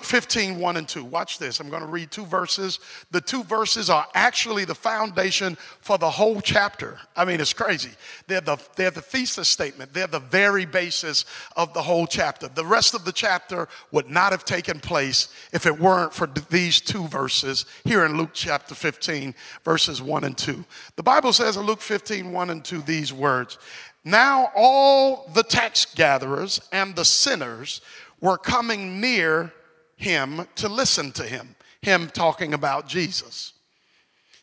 Luke 15, 1 and 2. Watch this. I'm going to read two verses. The two verses are actually the foundation for the whole chapter. I mean, it's crazy. They're the, they're the thesis statement, they're the very basis of the whole chapter. The rest of the chapter would not have taken place if it weren't for these two verses here in Luke chapter 15, verses 1 and 2. The Bible says in Luke 15, 1 and 2, these words Now all the tax gatherers and the sinners were coming near him to listen to him. Him talking about Jesus.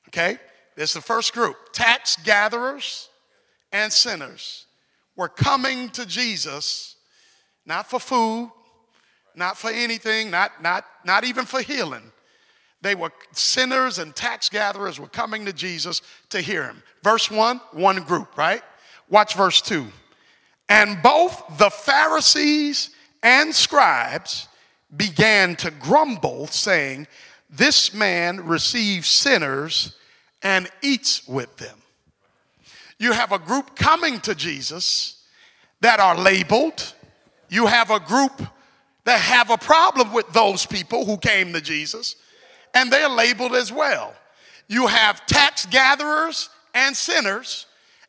Okay? This is the first group. Tax gatherers and sinners were coming to Jesus not for food, not for anything, not, not, not even for healing. They were sinners and tax gatherers were coming to Jesus to hear him. Verse 1, one group, right? Watch verse 2. And both the Pharisees and scribes began to grumble, saying, This man receives sinners and eats with them. You have a group coming to Jesus that are labeled. You have a group that have a problem with those people who came to Jesus, and they're labeled as well. You have tax gatherers and sinners,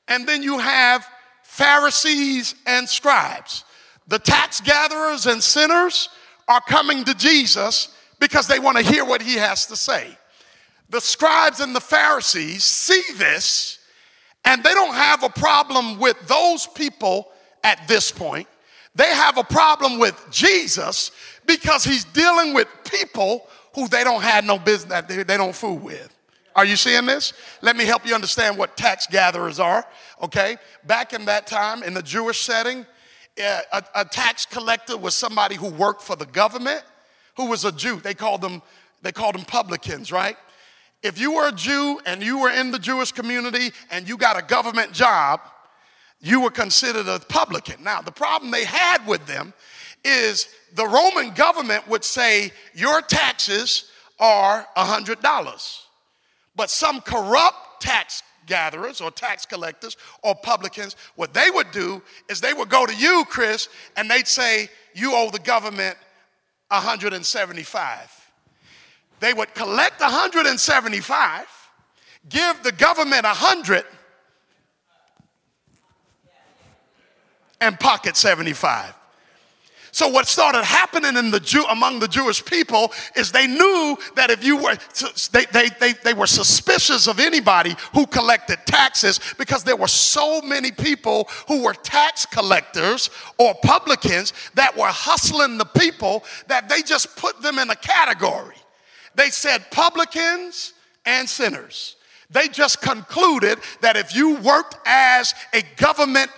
and then you have Pharisees and scribes. The tax gatherers and sinners are coming to Jesus because they want to hear what he has to say. The scribes and the Pharisees see this and they don't have a problem with those people at this point. They have a problem with Jesus because he's dealing with people who they don't have no business that they, they don't fool with. Are you seeing this? Let me help you understand what tax gatherers are. Okay, back in that time in the Jewish setting, Uh, a, a tax collector was somebody who worked for the government, who was a Jew. They called them, they called them publicans, right? If you were a Jew and you were in the Jewish community and you got a government job, you were considered a publican. Now, the problem they had with them is the Roman government would say your taxes are $100. But some corrupt tax gatherers or tax collectors or publicans, what they would do is they would go to you, Chris, and they'd say, You owe the government 175. They would collect 175, give the government 100, and pocket 75. So what started happening in the Jew, among the Jewish people is they knew that if you were, they, they, they, they were suspicious of anybody who collected taxes because there were so many people who were tax collectors or publicans that were hustling the people that they just put them in a category. They said publicans and sinners. They just concluded that if you worked as a government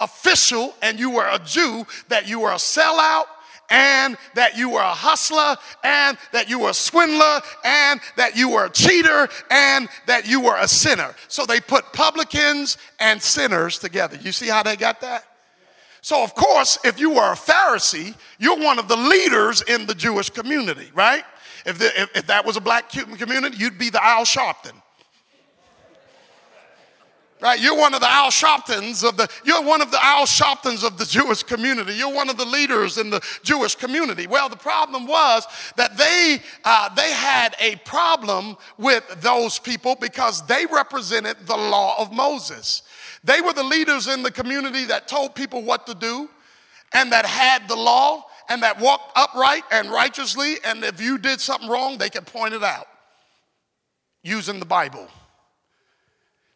official and you were a Jew, that you were a sellout and that you were a hustler and that you were a swindler and that you were a cheater and that you were a sinner. So they put publicans and sinners together. You see how they got that? So, of course, if you were a Pharisee, you're one of the leaders in the Jewish community, right? If, the, if, if that was a black Cuban community, you'd be the Al Sharpton. Right? You're one of the Al Sharptons of the, you're one of the Al Sharptons of the Jewish community. You're one of the leaders in the Jewish community. Well, the problem was that they, uh, they had a problem with those people because they represented the law of Moses. They were the leaders in the community that told people what to do and that had the law and that walked upright and righteously. And if you did something wrong, they could point it out using the Bible.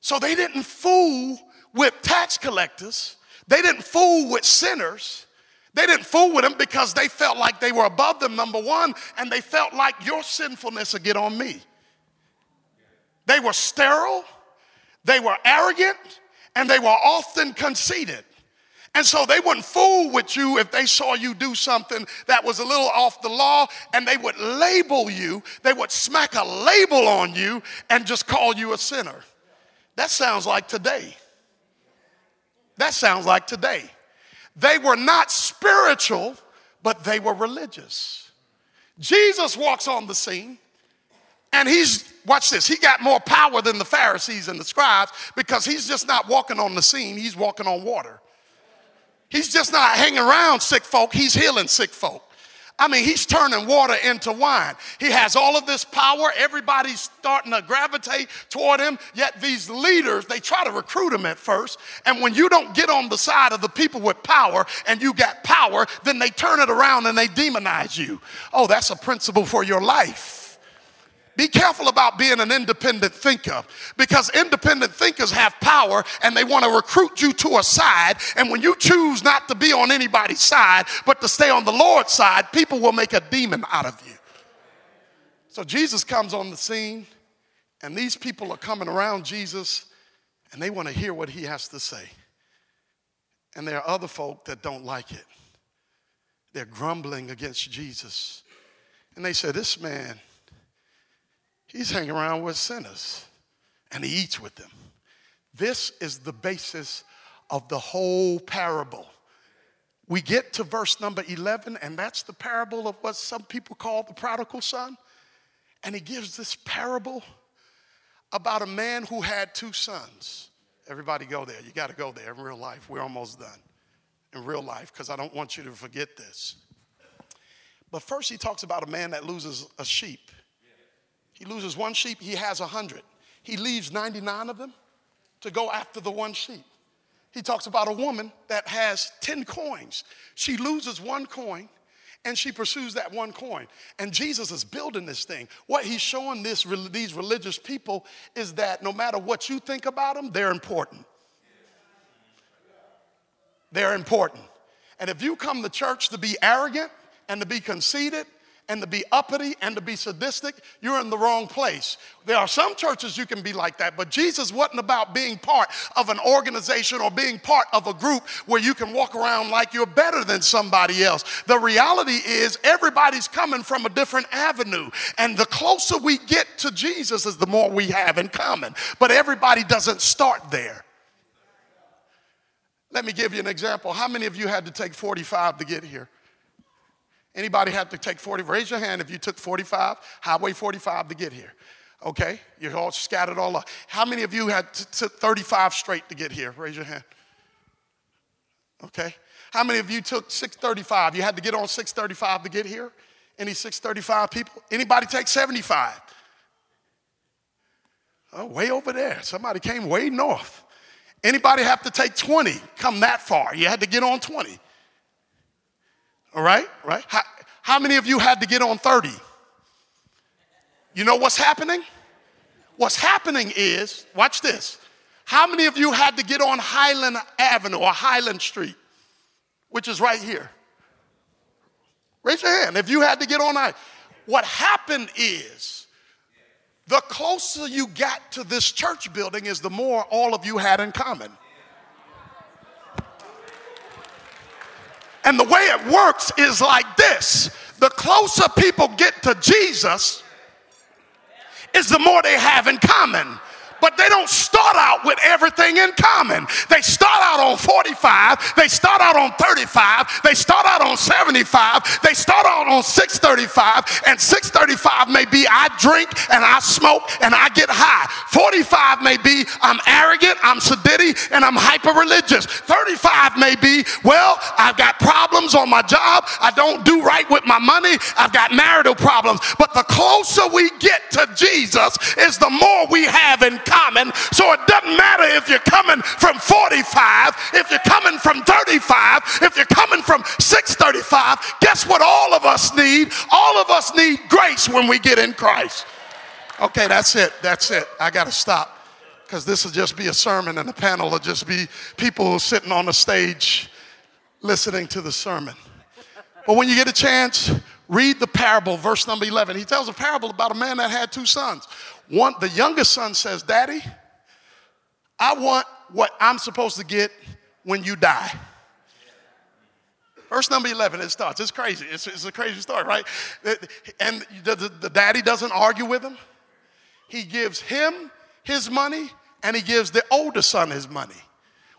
So they didn't fool with tax collectors, they didn't fool with sinners. They didn't fool with them because they felt like they were above them, number one, and they felt like your sinfulness would get on me. They were sterile, they were arrogant, and they were often conceited. And so they wouldn't fool with you if they saw you do something that was a little off the law and they would label you. They would smack a label on you and just call you a sinner. That sounds like today. That sounds like today. They were not spiritual, but they were religious. Jesus walks on the scene and he's, watch this, he got more power than the Pharisees and the scribes because he's just not walking on the scene, he's walking on water. He's just not hanging around sick folk, he's healing sick folk. I mean, he's turning water into wine. He has all of this power. Everybody's starting to gravitate toward him. Yet these leaders, they try to recruit him at first. And when you don't get on the side of the people with power and you got power, then they turn it around and they demonize you. Oh, that's a principle for your life. Be careful about being an independent thinker because independent thinkers have power and they want to recruit you to a side. And when you choose not to be on anybody's side but to stay on the Lord's side, people will make a demon out of you. So Jesus comes on the scene, and these people are coming around Jesus and they want to hear what he has to say. And there are other folk that don't like it. They're grumbling against Jesus. And they say, This man, He's hanging around with sinners and he eats with them. This is the basis of the whole parable. We get to verse number 11, and that's the parable of what some people call the prodigal son. And he gives this parable about a man who had two sons. Everybody go there. You got to go there in real life. We're almost done in real life because I don't want you to forget this. But first, he talks about a man that loses a sheep. He loses one sheep, he has a hundred. He leaves 99 of them to go after the one sheep. He talks about a woman that has 10 coins. She loses one coin and she pursues that one coin. And Jesus is building this thing. What he's showing this, these religious people is that no matter what you think about them, they're important. They're important. And if you come to church to be arrogant and to be conceited and to be uppity and to be sadistic, you're in the wrong place. There are some churches you can be like that, but Jesus wasn't about being part of an organization or being part of a group where you can walk around like you're better than somebody else. The reality is everybody's coming from a different avenue, and the closer we get to Jesus is the more we have in common. But everybody doesn't start there. Let me give you an example. How many of you had to take 45 to get here? Anybody have to take 40? Raise your hand if you took 45, Highway 45 to get here. Okay, you're all scattered all up. How many of you had to 35 straight to get here? Raise your hand. Okay. How many of you took 635? You had to get on 635 to get here? Any 635 people? Anybody take 75? Oh, way over there. Somebody came way north. Anybody have to take 20? Come that far. You had to get on 20. All right, right? How, how many of you had to get on 30? You know what's happening? What's happening is, watch this. How many of you had to get on Highland Avenue or Highland Street, which is right here? Raise your hand if you had to get on I. What happened is, the closer you got to this church building, is the more all of you had in common. And the way it works is like this the closer people get to Jesus, is the more they have in common but they don't start out with everything in common. They start out on 45, they start out on 35, they start out on 75, they start out on 635, and 635 may be I drink and I smoke and I get high. 45 may be I'm arrogant, I'm sedity, and I'm hyper religious. 35 may be, well, I've got problems on my job, I don't do right with my money, I've got marital problems. But the closer we get to Jesus is the more we have in common. So it doesn't matter if you're coming from 45, if you're coming from 35, if you're coming from 635. Guess what all of us need? All of us need grace when we get in Christ. Okay, that's it. That's it. I got to stop because this will just be a sermon and the panel will just be people sitting on the stage listening to the sermon. But when you get a chance, read the parable, verse number 11. He tells a parable about a man that had two sons. One, the youngest son says, Daddy, I want what I'm supposed to get when you die. Verse number 11, it starts. It's crazy. It's, it's a crazy story, right? And the, the, the daddy doesn't argue with him. He gives him his money and he gives the older son his money,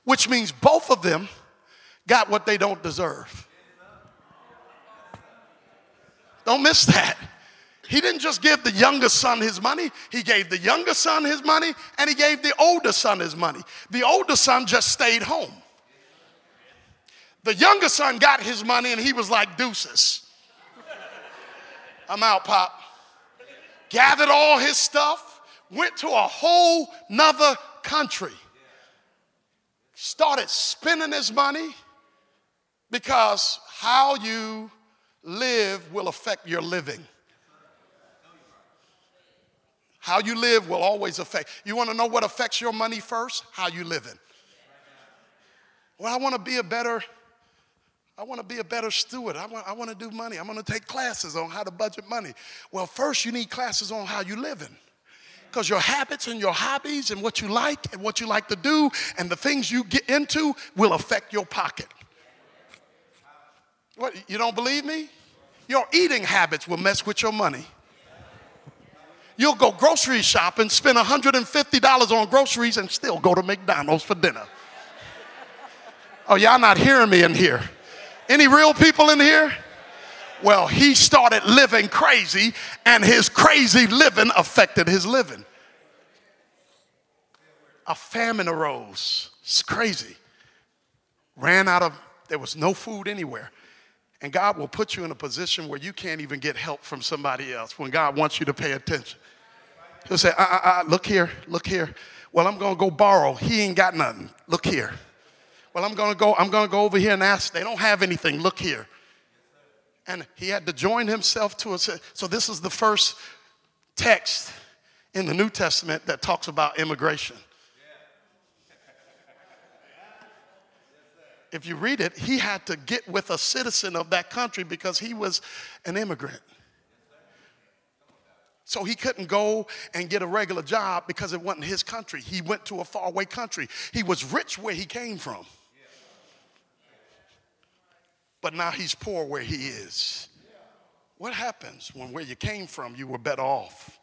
which means both of them got what they don't deserve. Don't miss that. He didn't just give the younger son his money, he gave the younger son his money and he gave the older son his money. The older son just stayed home. The younger son got his money and he was like deuces. I'm out, Pop. Gathered all his stuff, went to a whole nother country, started spending his money because how you live will affect your living. How you live will always affect. You want to know what affects your money first? How you living. Well, I want to be a better I want to be a better steward. I want, I want to do money. I'm going to take classes on how to budget money. Well, first you need classes on how you living. Because your habits and your hobbies and what you like and what you like to do and the things you get into will affect your pocket. What, you don't believe me? Your eating habits will mess with your money. You'll go grocery shopping, spend $150 on groceries, and still go to McDonald's for dinner. Oh, y'all not hearing me in here. Any real people in here? Well, he started living crazy, and his crazy living affected his living. A famine arose. It's crazy. Ran out of, there was no food anywhere. And God will put you in a position where you can't even get help from somebody else when God wants you to pay attention. He'll say, uh, uh, uh, look here, look here. Well, I'm gonna go borrow. He ain't got nothing. Look here. Well, I'm gonna go, I'm gonna go over here and ask. They don't have anything. Look here. And he had to join himself to us. So this is the first text in the New Testament that talks about immigration. If you read it, he had to get with a citizen of that country because he was an immigrant. So he couldn't go and get a regular job because it wasn't his country. He went to a faraway country. He was rich where he came from. But now he's poor where he is. What happens when where you came from you were better off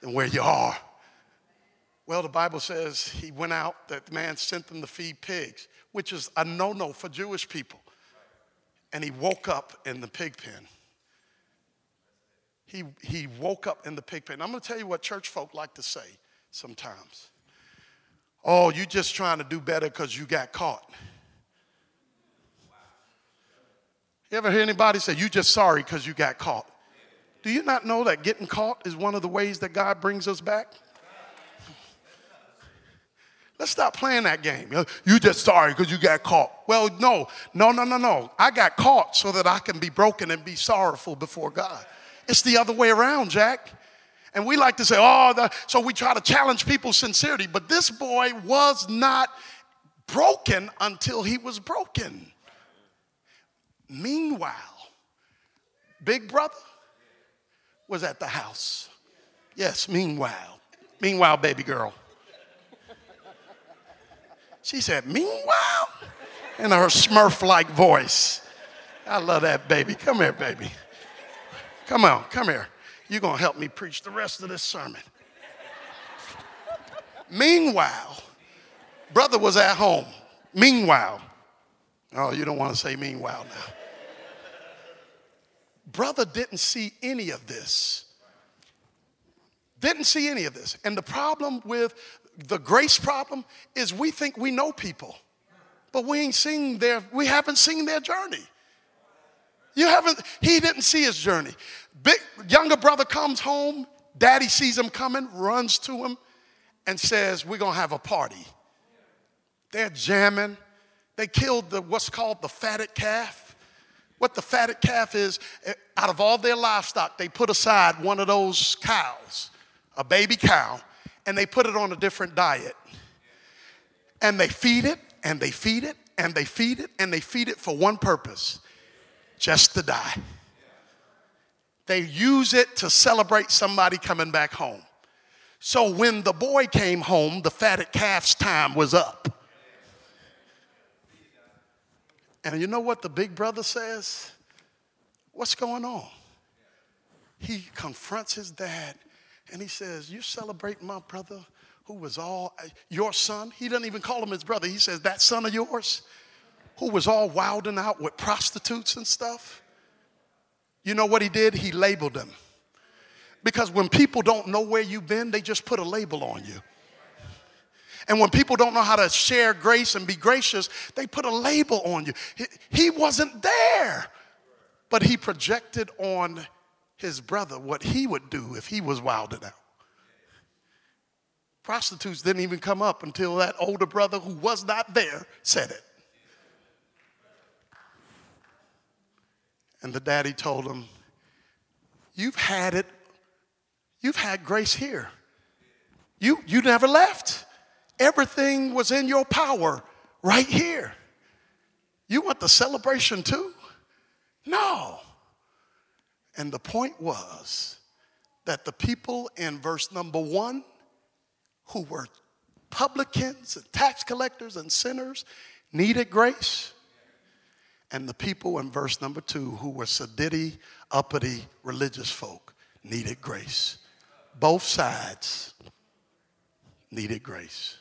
than where you are? Well, the Bible says he went out, that man sent them to feed pigs which is a no no for Jewish people. And he woke up in the pig pen. He, he woke up in the pig pen. I'm going to tell you what church folk like to say sometimes. Oh, you just trying to do better because you got caught. You ever hear anybody say, you just sorry because you got caught? Do you not know that getting caught is one of the ways that God brings us back? Let's stop playing that game. You just sorry because you got caught. Well, no, no, no, no, no. I got caught so that I can be broken and be sorrowful before God. It's the other way around, Jack. And we like to say, oh, the, so we try to challenge people's sincerity. But this boy was not broken until he was broken. Meanwhile, Big Brother was at the house. Yes, meanwhile. Meanwhile, baby girl. She said, Meanwhile, in her smurf like voice. I love that baby. Come here, baby. Come on, come here. You're going to help me preach the rest of this sermon. Meanwhile, brother was at home. Meanwhile, oh, you don't want to say meanwhile now. Brother didn't see any of this. Didn't see any of this. And the problem with the grace problem is we think we know people, but we ain't seen their, we haven't seen their journey. You haven't, he didn't see his journey. Big younger brother comes home, daddy sees him coming, runs to him, and says, We're gonna have a party. They're jamming. They killed the what's called the fatted calf. What the fatted calf is, eh, out of all their livestock, they put aside one of those cows, a baby cow, and they put it on a different diet. And they feed it, and they feed it, and they feed it, and they feed it for one purpose just to die. They use it to celebrate somebody coming back home. So when the boy came home, the fatted calf's time was up. And you know what the big brother says? What's going on? He confronts his dad and he says, You celebrate my brother who was all your son. He doesn't even call him his brother. He says, That son of yours who was all wilding out with prostitutes and stuff. You know what he did? He labeled them. Because when people don't know where you've been, they just put a label on you. And when people don't know how to share grace and be gracious, they put a label on you. He, he wasn't there, but he projected on his brother what he would do if he was wilded out. Prostitutes didn't even come up until that older brother who was not there said it. And the daddy told him, You've had it, you've had grace here. You, you never left. Everything was in your power right here. You want the celebration too? No. And the point was that the people in verse number one, who were publicans and tax collectors and sinners, needed grace. And the people in verse number two, who were sedity, uppity, religious folk, needed grace. Both sides needed grace.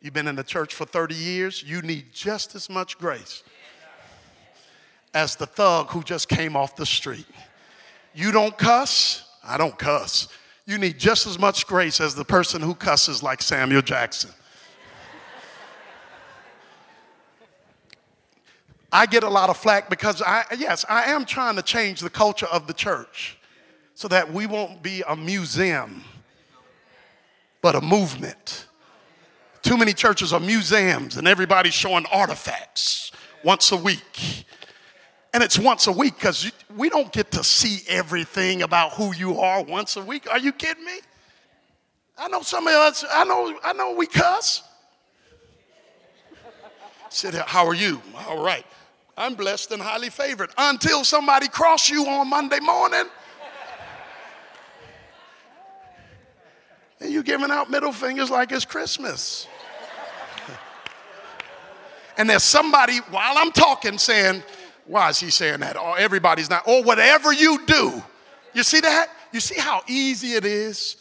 You've been in the church for 30 years, you need just as much grace as the thug who just came off the street. You don't cuss, I don't cuss. You need just as much grace as the person who cusses like Samuel Jackson. I get a lot of flack because I, yes, I am trying to change the culture of the church so that we won't be a museum, but a movement. Too many churches are museums and everybody's showing artifacts once a week. And it's once a week because we don't get to see everything about who you are once a week. Are you kidding me? I know some of us, I know, I know we cuss. Sit here, how are you? All right. I'm blessed and highly favored until somebody cross you on Monday morning. and you giving out middle fingers like it's Christmas. and there's somebody while I'm talking saying, why is he saying that? Oh, everybody's not, or whatever you do. You see that? You see how easy it is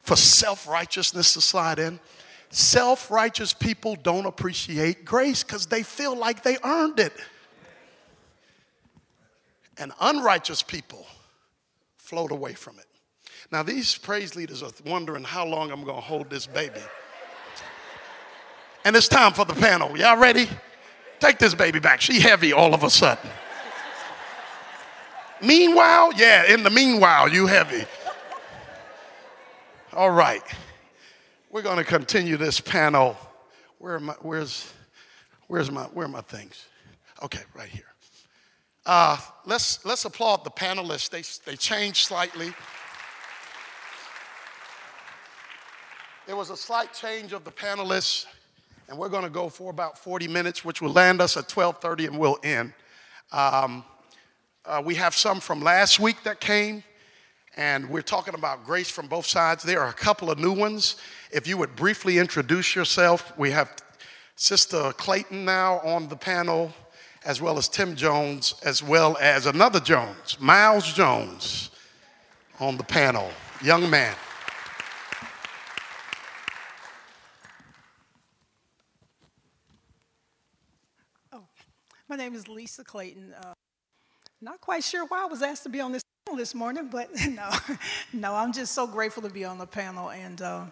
for self righteousness to slide in? Self righteous people don't appreciate grace because they feel like they earned it. And unrighteous people float away from it. Now, these praise leaders are wondering how long I'm going to hold this baby. And it's time for the panel. Y'all ready? Take this baby back. She heavy all of a sudden. meanwhile, yeah, in the meanwhile, you heavy. All right. We're going to continue this panel. Where am I, where's, where's my, where are my things? Okay, right here. Uh, let's, let's applaud the panelists. They, they changed slightly. There was a slight change of the panelists and we're going to go for about 40 minutes, which will land us at 12:30, and we'll end. Um, uh, we have some from last week that came, and we're talking about grace from both sides. There are a couple of new ones. If you would briefly introduce yourself, we have Sister Clayton now on the panel, as well as Tim Jones, as well as another Jones, Miles Jones, on the panel, young man. My name is Lisa Clayton. Uh, not quite sure why I was asked to be on this panel this morning, but no, no, I'm just so grateful to be on the panel. And uh,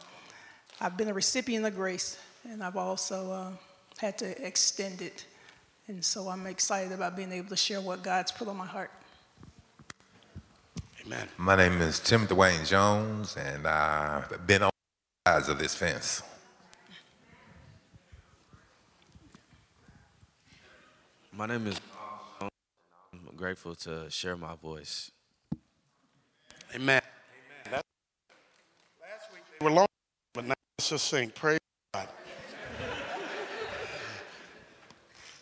I've been a recipient of grace, and I've also uh, had to extend it. And so I'm excited about being able to share what God's put on my heart. Amen. My name is Timothy Wayne Jones, and I've been on the sides of this fence. My name is. I'm grateful to share my voice. Amen. Amen. Last week they were long, but now just sing. Praise God.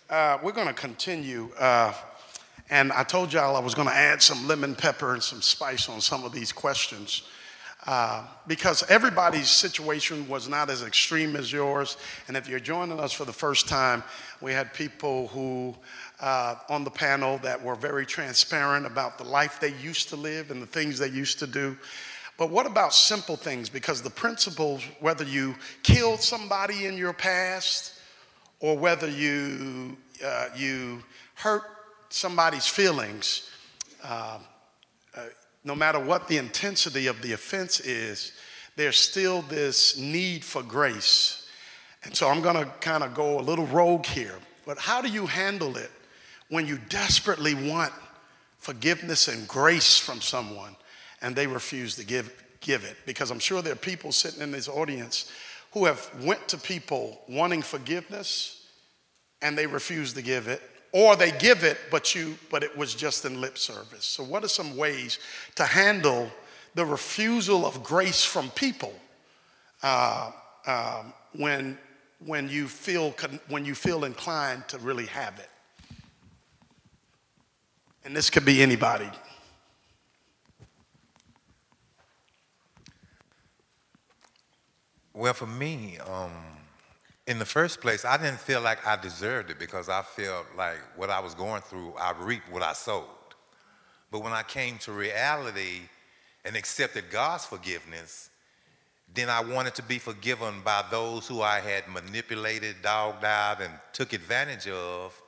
Uh, we're going to continue. Uh, and I told y'all I was going to add some lemon pepper and some spice on some of these questions. Uh, because everybody's situation was not as extreme as yours. And if you're joining us for the first time, we had people who uh, on the panel that were very transparent about the life they used to live and the things they used to do. But what about simple things? Because the principles, whether you killed somebody in your past or whether you, uh, you hurt somebody's feelings, uh, no matter what the intensity of the offense is, there's still this need for grace. And so I'm going to kind of go a little rogue here. But how do you handle it when you desperately want forgiveness and grace from someone and they refuse to give, give it. Because I'm sure there are people sitting in this audience who have went to people wanting forgiveness and they refuse to give it or they give it but you but it was just in lip service. So what are some ways to handle the refusal of grace from people uh, um, when when you feel when you feel inclined to really have it? And this could be anybody. Well for me um, in the first place i didn't feel like i deserved it because i felt like what i was going through i reaped what i sowed but when i came to reality and accepted god's forgiveness then I wanted to be forgiven by those who I had manipulated, dogged out, and took advantage of.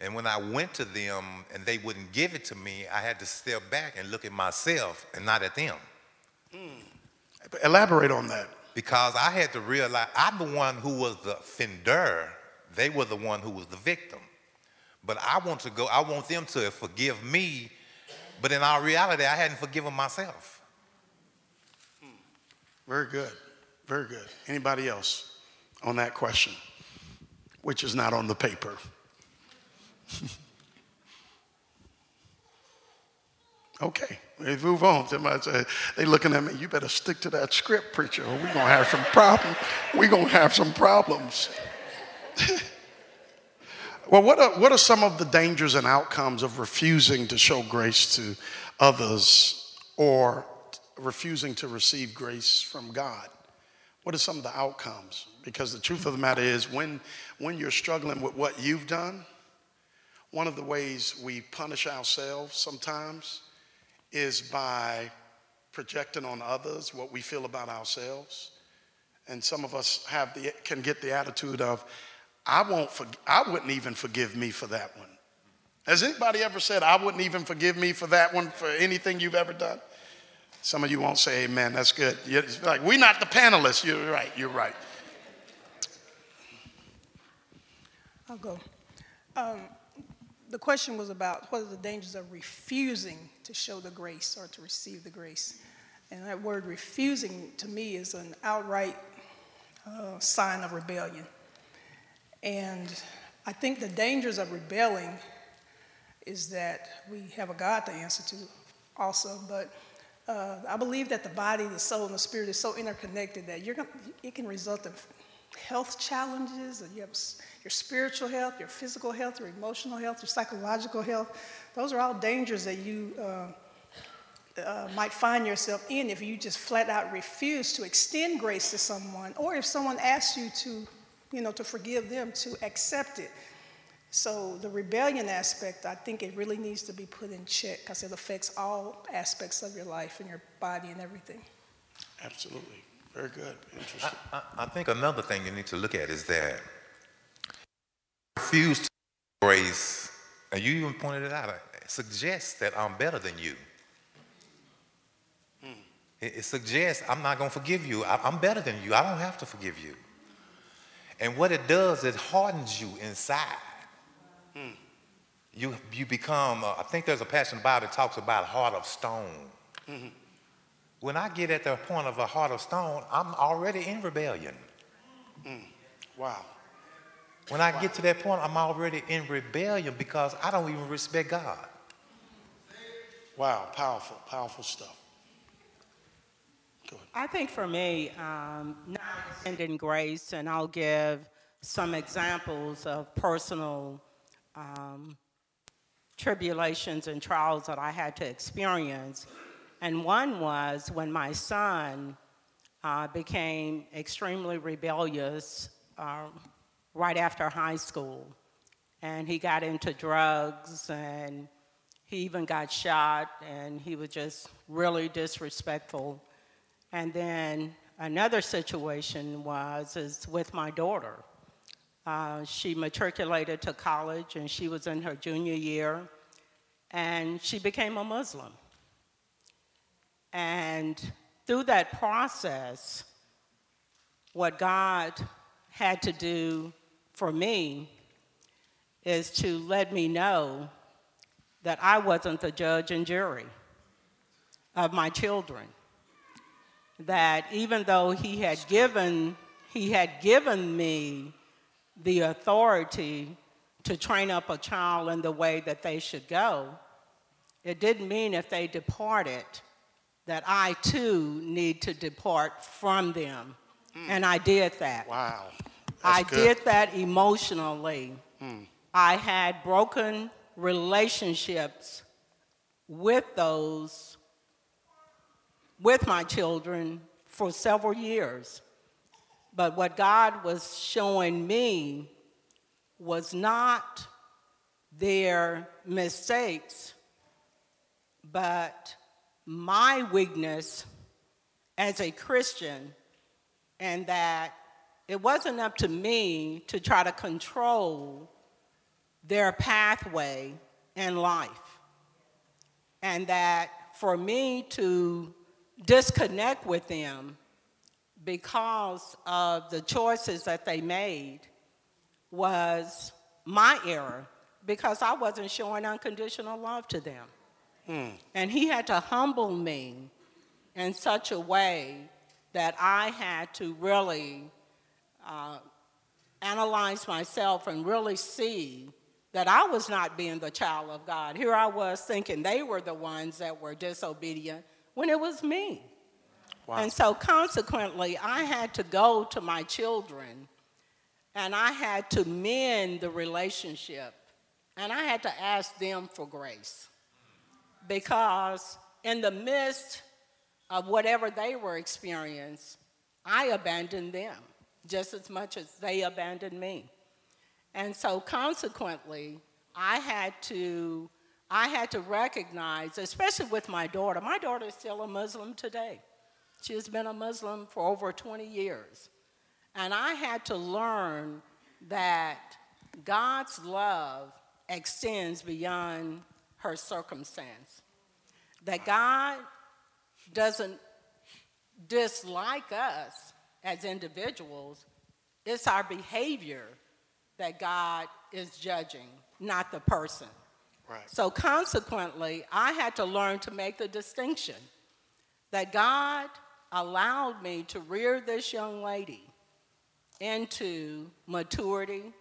And when I went to them and they wouldn't give it to me, I had to step back and look at myself and not at them. Mm. Elaborate on that. Because I had to realize I'm the one who was the offender, they were the one who was the victim. But I want to go, I want them to forgive me, but in our reality, I hadn't forgiven myself. Hmm. Very good. Very good. Anybody else on that question, which is not on the paper? okay, we move on. Somebody say, they looking at me, you better stick to that script, preacher, or we're gonna have some problems. We're gonna have some problems. well, what are, what are some of the dangers and outcomes of refusing to show grace to others or refusing to receive grace from God? What are some of the outcomes? Because the truth of the matter is, when, when you're struggling with what you've done, one of the ways we punish ourselves sometimes is by projecting on others what we feel about ourselves. And some of us have the, can get the attitude of, I, won't for, I wouldn't even forgive me for that one. Has anybody ever said, I wouldn't even forgive me for that one, for anything you've ever done? Some of you won't say amen. That's good. You're like, we're not the panelists. You're right. You're right. I'll go. Um, the question was about what are the dangers of refusing to show the grace or to receive the grace. And that word refusing to me is an outright uh, sign of rebellion. And I think the dangers of rebelling is that we have a God to answer to also, but uh, I believe that the body, the soul, and the spirit is so interconnected that you're gonna, it can result in health challenges. You have your spiritual health, your physical health, your emotional health, your psychological health. Those are all dangers that you uh, uh, might find yourself in if you just flat out refuse to extend grace to someone, or if someone asks you to, you know, to forgive them, to accept it. So the rebellion aspect, I think it really needs to be put in check because it affects all aspects of your life and your body and everything. Absolutely. Very good. Interesting. I, I, I think another thing you need to look at is that refuse to grace, and you even pointed it out, suggests that I'm better than you. Hmm. It, it, suggests I'm not going to forgive you. I, I'm better than you. I don't have to forgive you. And what it does, it hardens you inside. Mm. You, you become, uh, I think there's a passage in the Bible that talks about a heart of stone. Mm-hmm. When I get at the point of a heart of stone, I'm already in rebellion. Mm. Wow. When I wow. get to that point, I'm already in rebellion because I don't even respect God. Wow, powerful, powerful stuff. I think for me, um, not extending grace, and I'll give some examples of personal um, tribulations and trials that I had to experience. And one was when my son uh, became extremely rebellious uh, right after high school. And he got into drugs and he even got shot and he was just really disrespectful. And then another situation was is with my daughter. Uh, she matriculated to college and she was in her junior year, and she became a Muslim. And through that process, what God had to do for me is to let me know that I wasn't the judge and jury of my children. That even though he had given, he had given me the authority to train up a child in the way that they should go, it didn't mean if they departed that I too need to depart from them. Mm. And I did that. Wow. That's I good. did that emotionally. Mm. I had broken relationships with those, with my children for several years. But what God was showing me was not their mistakes, but my weakness as a Christian, and that it wasn't up to me to try to control their pathway in life. And that for me to disconnect with them because of the choices that they made was my error because I wasn't showing unconditional love to them. Mm. And he had to humble me in such a way that I had to really uh, analyze myself and really see that I was not being the child of God. Here I was thinking they were the ones that were disobedient when it was me. Wow. And so consequently, I had to go to my children and I had to mend the relationship and I had to ask them for grace. Because in the midst of whatever they were experiencing, I abandoned them just as much as they abandoned me. And so consequently, I had to I had to recognize, especially with my daughter. My daughter is still a Muslim today. She has been a Muslim for over 20 years. And I had to learn that God's love extends beyond her circumstance. That God doesn't dislike us as individuals, it's our behavior that God is judging, not the person. Right. So consequently, I had to learn to make the distinction that God allowed me to rear this young lady into maturity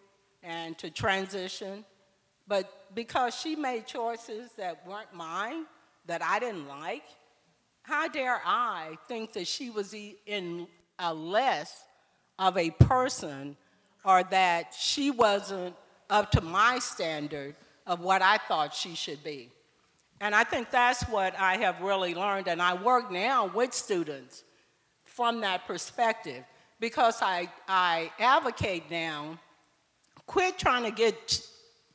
and to transition. But because she made choices that weren't mine, that I didn't like, how dare I think that she was in a less of a person or that she wasn't up to my standard of what I thought she should be. And I think that's what I have really learned. And I work now with students from that perspective because I, I advocate now quit trying to get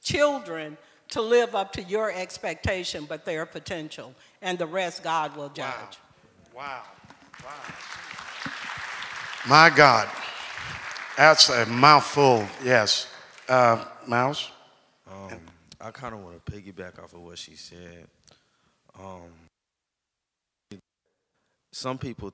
children to live up to your expectation, but their potential, and the rest God will judge. Wow. Wow. wow. My God. That's a mouthful, yes. Uh, Mouse? Um, I kind of want to piggyback off of what she said. Um, some people,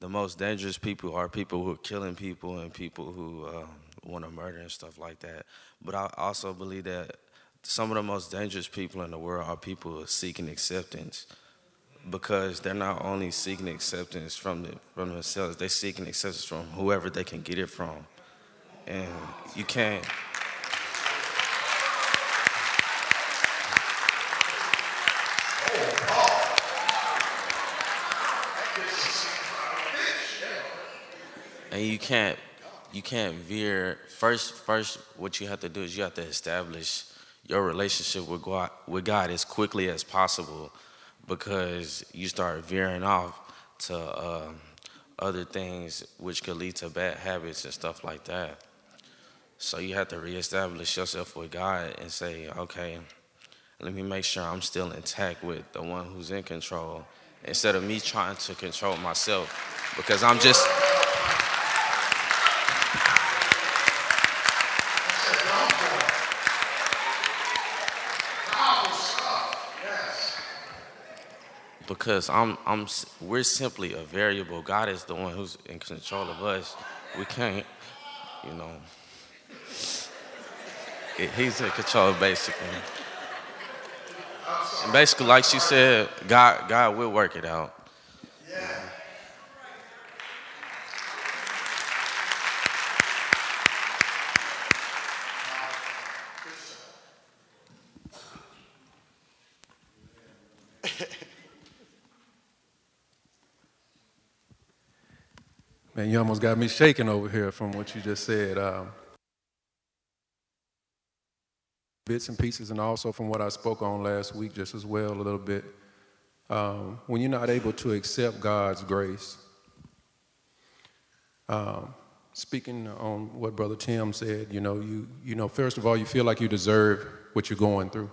the most dangerous people are people who are killing people and people who um, want to murder and stuff like that. But I also believe that some of the most dangerous people in the world are people seeking acceptance because they're not only seeking acceptance from the, from themselves, they're seeking acceptance from whoever they can get it from, and you can't. And you can't you can't veer first first what you have to do is you have to establish your relationship with God with God as quickly as possible because you start veering off to uh, other things which could lead to bad habits and stuff like that. So you have to reestablish yourself with God and say, okay, let me make sure I'm still intact with the one who's in control instead of me trying to control myself because I'm just because I'm, I'm, we're simply a variable. God is the one who's in control of us. We can't, you know. He's in control, basically. And basically, like she said, God, God will work it out. Man, you almost got me shaking over here from what you just said. Um, bits and pieces, and also from what I spoke on last week, just as well, a little bit. Um, when you're not able to accept God's grace, um, speaking on what Brother Tim said, you know, you, you know, first of all, you feel like you deserve what you're going through.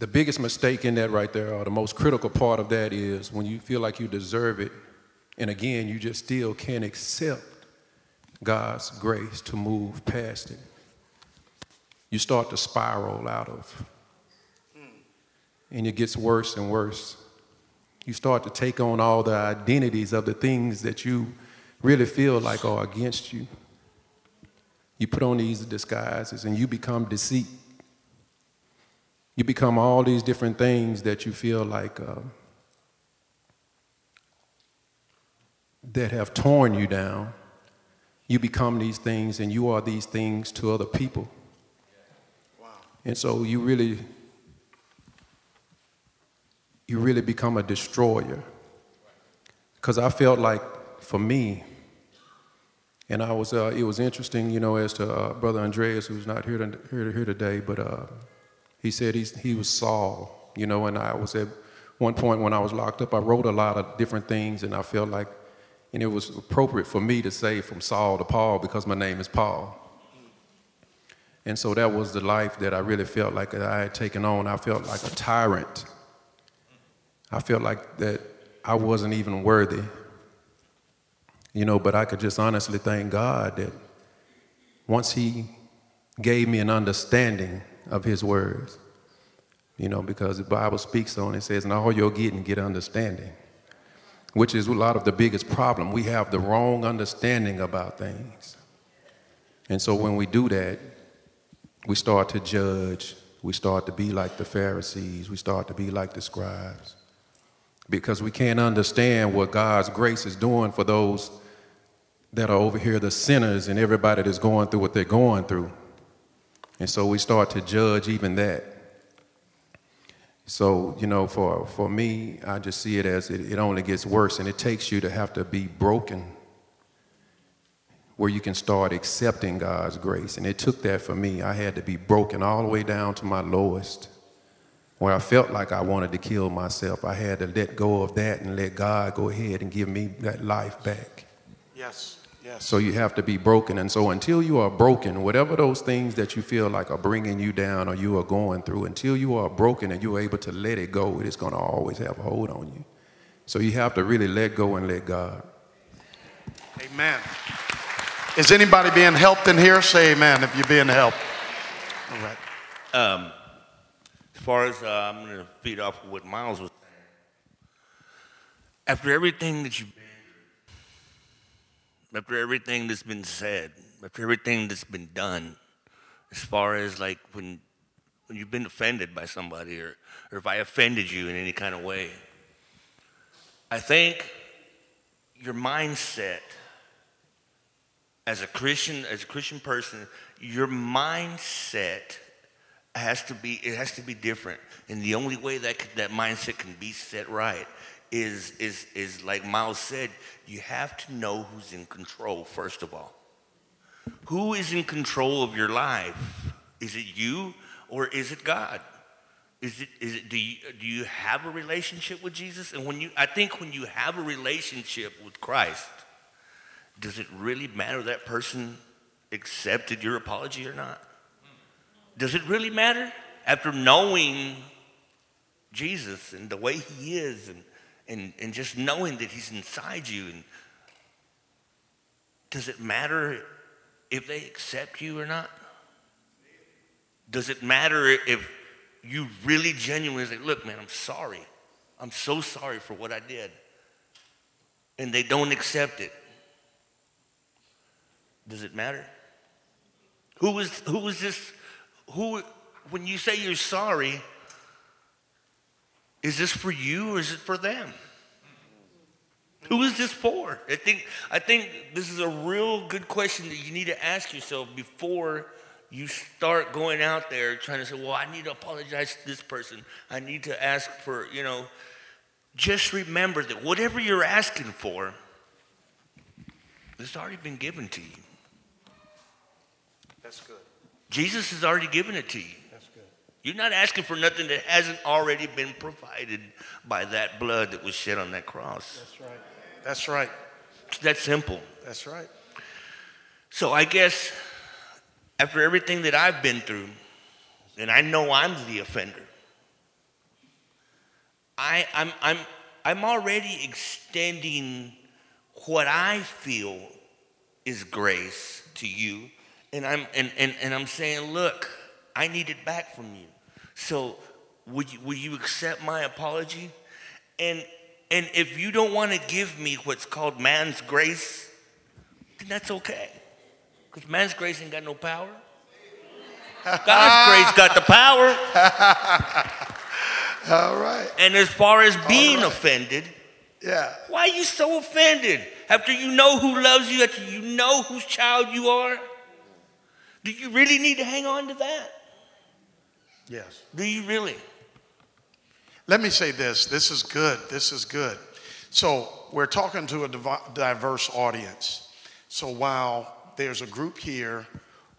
The biggest mistake in that right there, or the most critical part of that is when you feel like you deserve it, and again, you just still can't accept God's grace to move past it. You start to spiral out of, and it gets worse and worse. You start to take on all the identities of the things that you really feel like are against you. You put on these disguises and you become deceit you become all these different things that you feel like uh, that have torn you down. You become these things and you are these things to other people. Wow. And so you really you really become a destroyer. Because I felt like for me, and I was, uh, it was interesting, you know, as to uh, Brother Andreas, who's not here, to, here, here today, but uh, he said he's, he was Saul, you know, and I was at one point when I was locked up, I wrote a lot of different things, and I felt like, and it was appropriate for me to say from Saul to Paul because my name is Paul. And so that was the life that I really felt like I had taken on. I felt like a tyrant. I felt like that I wasn't even worthy. You know, but I could just honestly thank God that once He gave me an understanding of his words. You know, because the Bible speaks on it, says, and all you're getting, get understanding, which is a lot of the biggest problem. We have the wrong understanding about things. And so when we do that, we start to judge. We start to be like the Pharisees. We start to be like the scribes. Because we can't understand what God's grace is doing for those that are over here, the sinners, and everybody that's going through what they're going through. And so we start to judge even that. So, you know, for, for me, I just see it as it, it only gets worse, and it takes you to have to be broken where you can start accepting God's grace. And it took that for me. I had to be broken all the way down to my lowest, where I felt like I wanted to kill myself. I had to let go of that and let God go ahead and give me that life back. Yes. Yes. So you have to be broken. And so until you are broken, whatever those things that you feel like are bringing you down or you are going through, until you are broken and you're able to let it go, it is going to always have a hold on you. So you have to really let go and let God. Amen. Is anybody being helped in here? Say amen if you're being helped. All right. Um, as far as uh, I'm going to feed off of what Miles was saying. After everything that you've after everything that's been said, after everything that's been done, as far as like when when you've been offended by somebody or, or if I offended you in any kind of way, I think your mindset as a Christian, as a Christian person, your mindset has to be it has to be different. And the only way that that mindset can be set right is, is, is like Miles said, you have to know who's in control, first of all. Who is in control of your life? Is it you or is it God? Is it, is it, do, you, do you have a relationship with Jesus? And when you, I think when you have a relationship with Christ, does it really matter that person accepted your apology or not? Does it really matter? After knowing Jesus and the way he is and and, and just knowing that he's inside you and does it matter if they accept you or not? Does it matter if you really genuinely say look man i'm sorry. I'm so sorry for what i did and they don't accept it? Does it matter? Who is who is this? Who when you say you're sorry, is this for you or is it for them? Who is this for? I think I think this is a real good question that you need to ask yourself before you start going out there trying to say, "Well, I need to apologize to this person. I need to ask for, you know." Just remember that whatever you're asking for, it's already been given to you. That's good. Jesus has already given it to you. You're not asking for nothing that hasn't already been provided by that blood that was shed on that cross. That's right. That's right. It's that simple. That's right. So I guess after everything that I've been through, and I know I'm the offender, I, I'm, I'm, I'm already extending what I feel is grace to you. And I'm, and, and, and I'm saying, look, I need it back from you. So would you, will you accept my apology? And, and if you don't want to give me what's called man's grace, then that's okay. Because man's grace ain't got no power. God's grace got the power. All right. And as far as being offended, Yeah. why are you so offended? After you know who loves you, after you know whose child you are, do you really need to hang on to that? Yes. Do you really? Let me say this. This is good. This is good. So, we're talking to a diverse audience. So, while there's a group here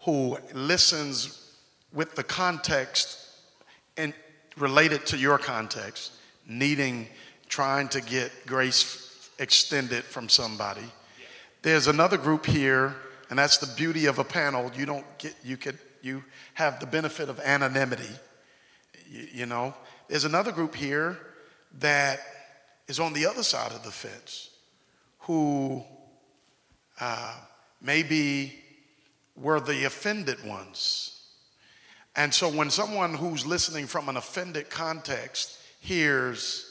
who listens with the context and related to your context, needing, trying to get grace extended from somebody, there's another group here, and that's the beauty of a panel. You don't get, you could, you have the benefit of anonymity you, you know? There's another group here that is on the other side of the fence who uh, maybe were the offended ones. And so when someone who's listening from an offended context hears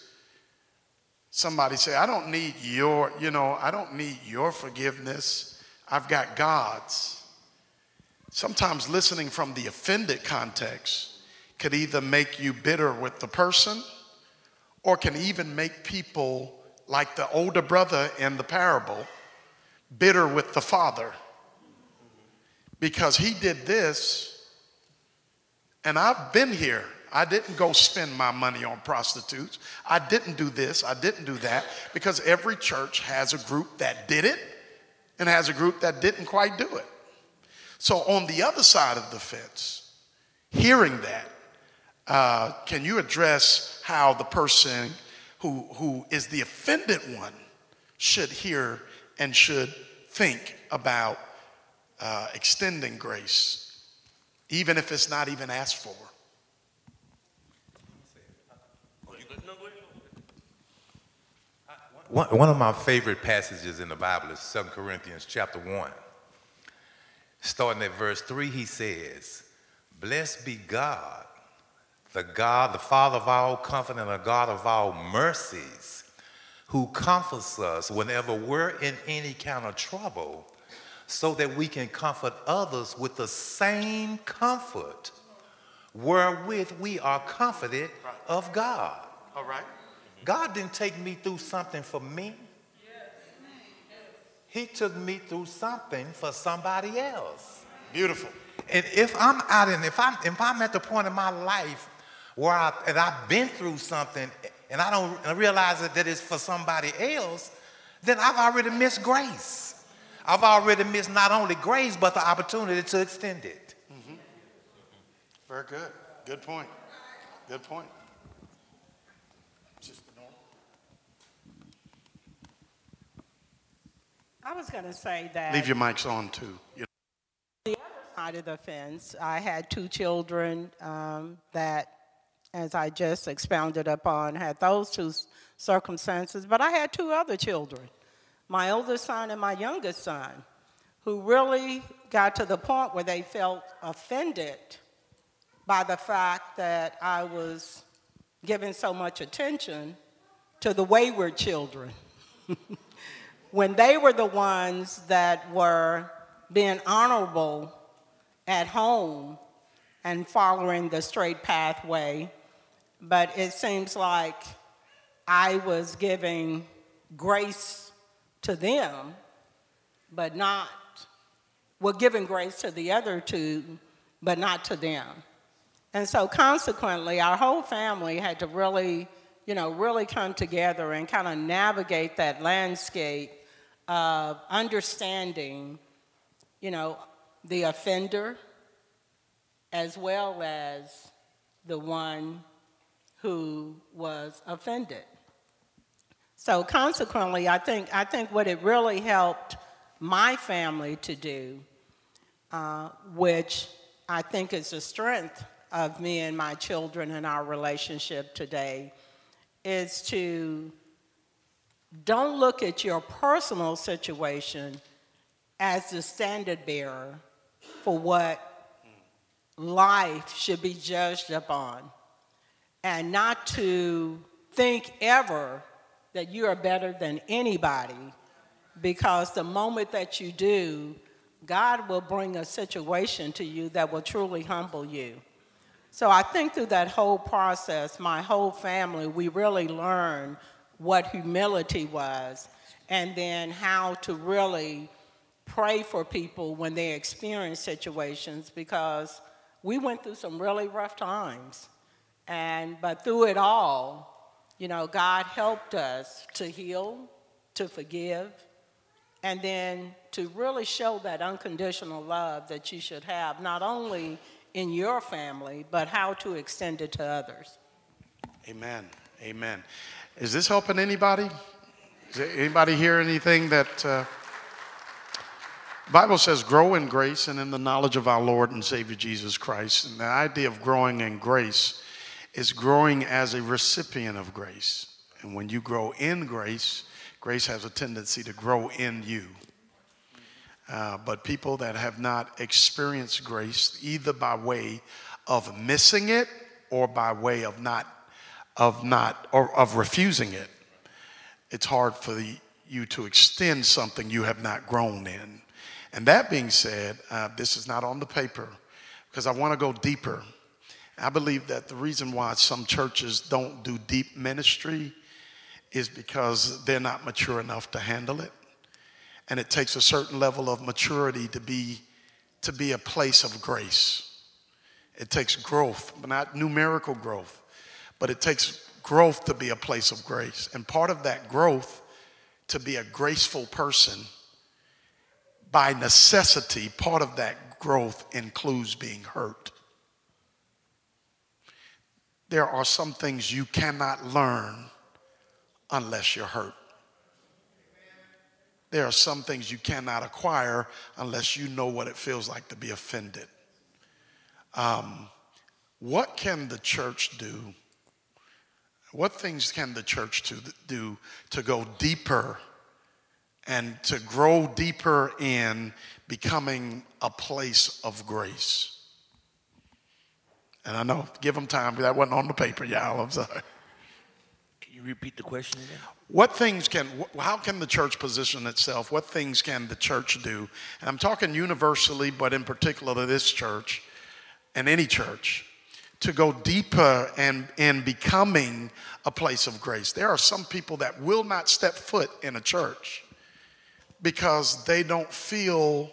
somebody say i don't need your you know i don't need your forgiveness. I've got god's sometimes listening from the offended context could either make you bitter with the person or can even make people like the older brother in the parable bitter with the father because he did this and I've been here. I didn't go spend my money on prostitutes. I didn't do this. I didn't do that because every church has a group that did it and has a group that didn't quite do it. So, on the other side of the fence, hearing that, uh, can you address how the person who, who is the offended one should hear and should think about uh, extending grace, even if it's not even asked for? One, one of my favorite passages in the Bible is 2 Corinthians chapter 1. Starting at verse 3, he says, Blessed be God, the God, the Father of all comfort and the God of all mercies, who comforts us whenever we're in any kind of trouble, so that we can comfort others with the same comfort wherewith we are comforted of God. All right. God didn't take me through something for me. He took me through something for somebody else. Beautiful. And if I'm out and if I'm if I'm at the point in my life where I and I've been through something and I don't realize that, that it's for somebody else, then I've already missed grace. I've already missed not only grace but the opportunity to extend it. Mm-hmm. Very good. Good point. Good point. Sister Norma? I was going to say that Leave your mics on too. You the other side of the fence, I had two children um, that, as I just expounded upon, had those two circumstances, but I had two other children, my oldest son and my youngest son, who really got to the point where they felt offended by the fact that I was giving so much attention to the wayward children. when they were the ones that were being honorable at home and following the straight pathway, but it seems like I was giving grace to them, but not, well, giving grace to the other two, but not to them. And so consequently, our whole family had to really, you know, really come together and kind of navigate that landscape of understanding, you know, the offender as well as the one who was offended. So consequently, I think, I think what it really helped my family to do, uh, which I think is a strength of me and my children and our relationship today, is to don't look at your personal situation as the standard bearer for what life should be judged upon, and not to think ever that you are better than anybody, because the moment that you do, God will bring a situation to you that will truly humble you. So I think through that whole process, my whole family, we really learned what humility was and then how to really pray for people when they experience situations because we went through some really rough times. And but through it all, you know, God helped us to heal, to forgive, and then to really show that unconditional love that you should have, not only in your family, but how to extend it to others. Amen. Amen. Is this helping anybody? Is anybody hear anything that uh, Bible says grow in grace and in the knowledge of our Lord and Savior Jesus Christ. And the idea of growing in grace is growing as a recipient of grace. And when you grow in grace, grace has a tendency to grow in you. Uh, but people that have not experienced grace, either by way of missing it or by way of not, of not, or of refusing it, it's hard for the, you to extend something you have not grown in. And that being said, uh, this is not on the paper because I want to go deeper. I believe that the reason why some churches don't do deep ministry is because they're not mature enough to handle it and it takes a certain level of maturity to be to be a place of grace it takes growth but not numerical growth but it takes growth to be a place of grace and part of that growth to be a graceful person by necessity part of that growth includes being hurt there are some things you cannot learn unless you're hurt there are some things you cannot acquire unless you know what it feels like to be offended. Um, what can the church do? What things can the church to, do to go deeper and to grow deeper in becoming a place of grace? And I know, give them time, that wasn't on the paper, y'all. I'm sorry. Can you repeat the question again? What things can, how can the church position itself? What things can the church do? And I'm talking universally, but in particular to this church and any church, to go deeper and in becoming a place of grace. There are some people that will not step foot in a church because they don't feel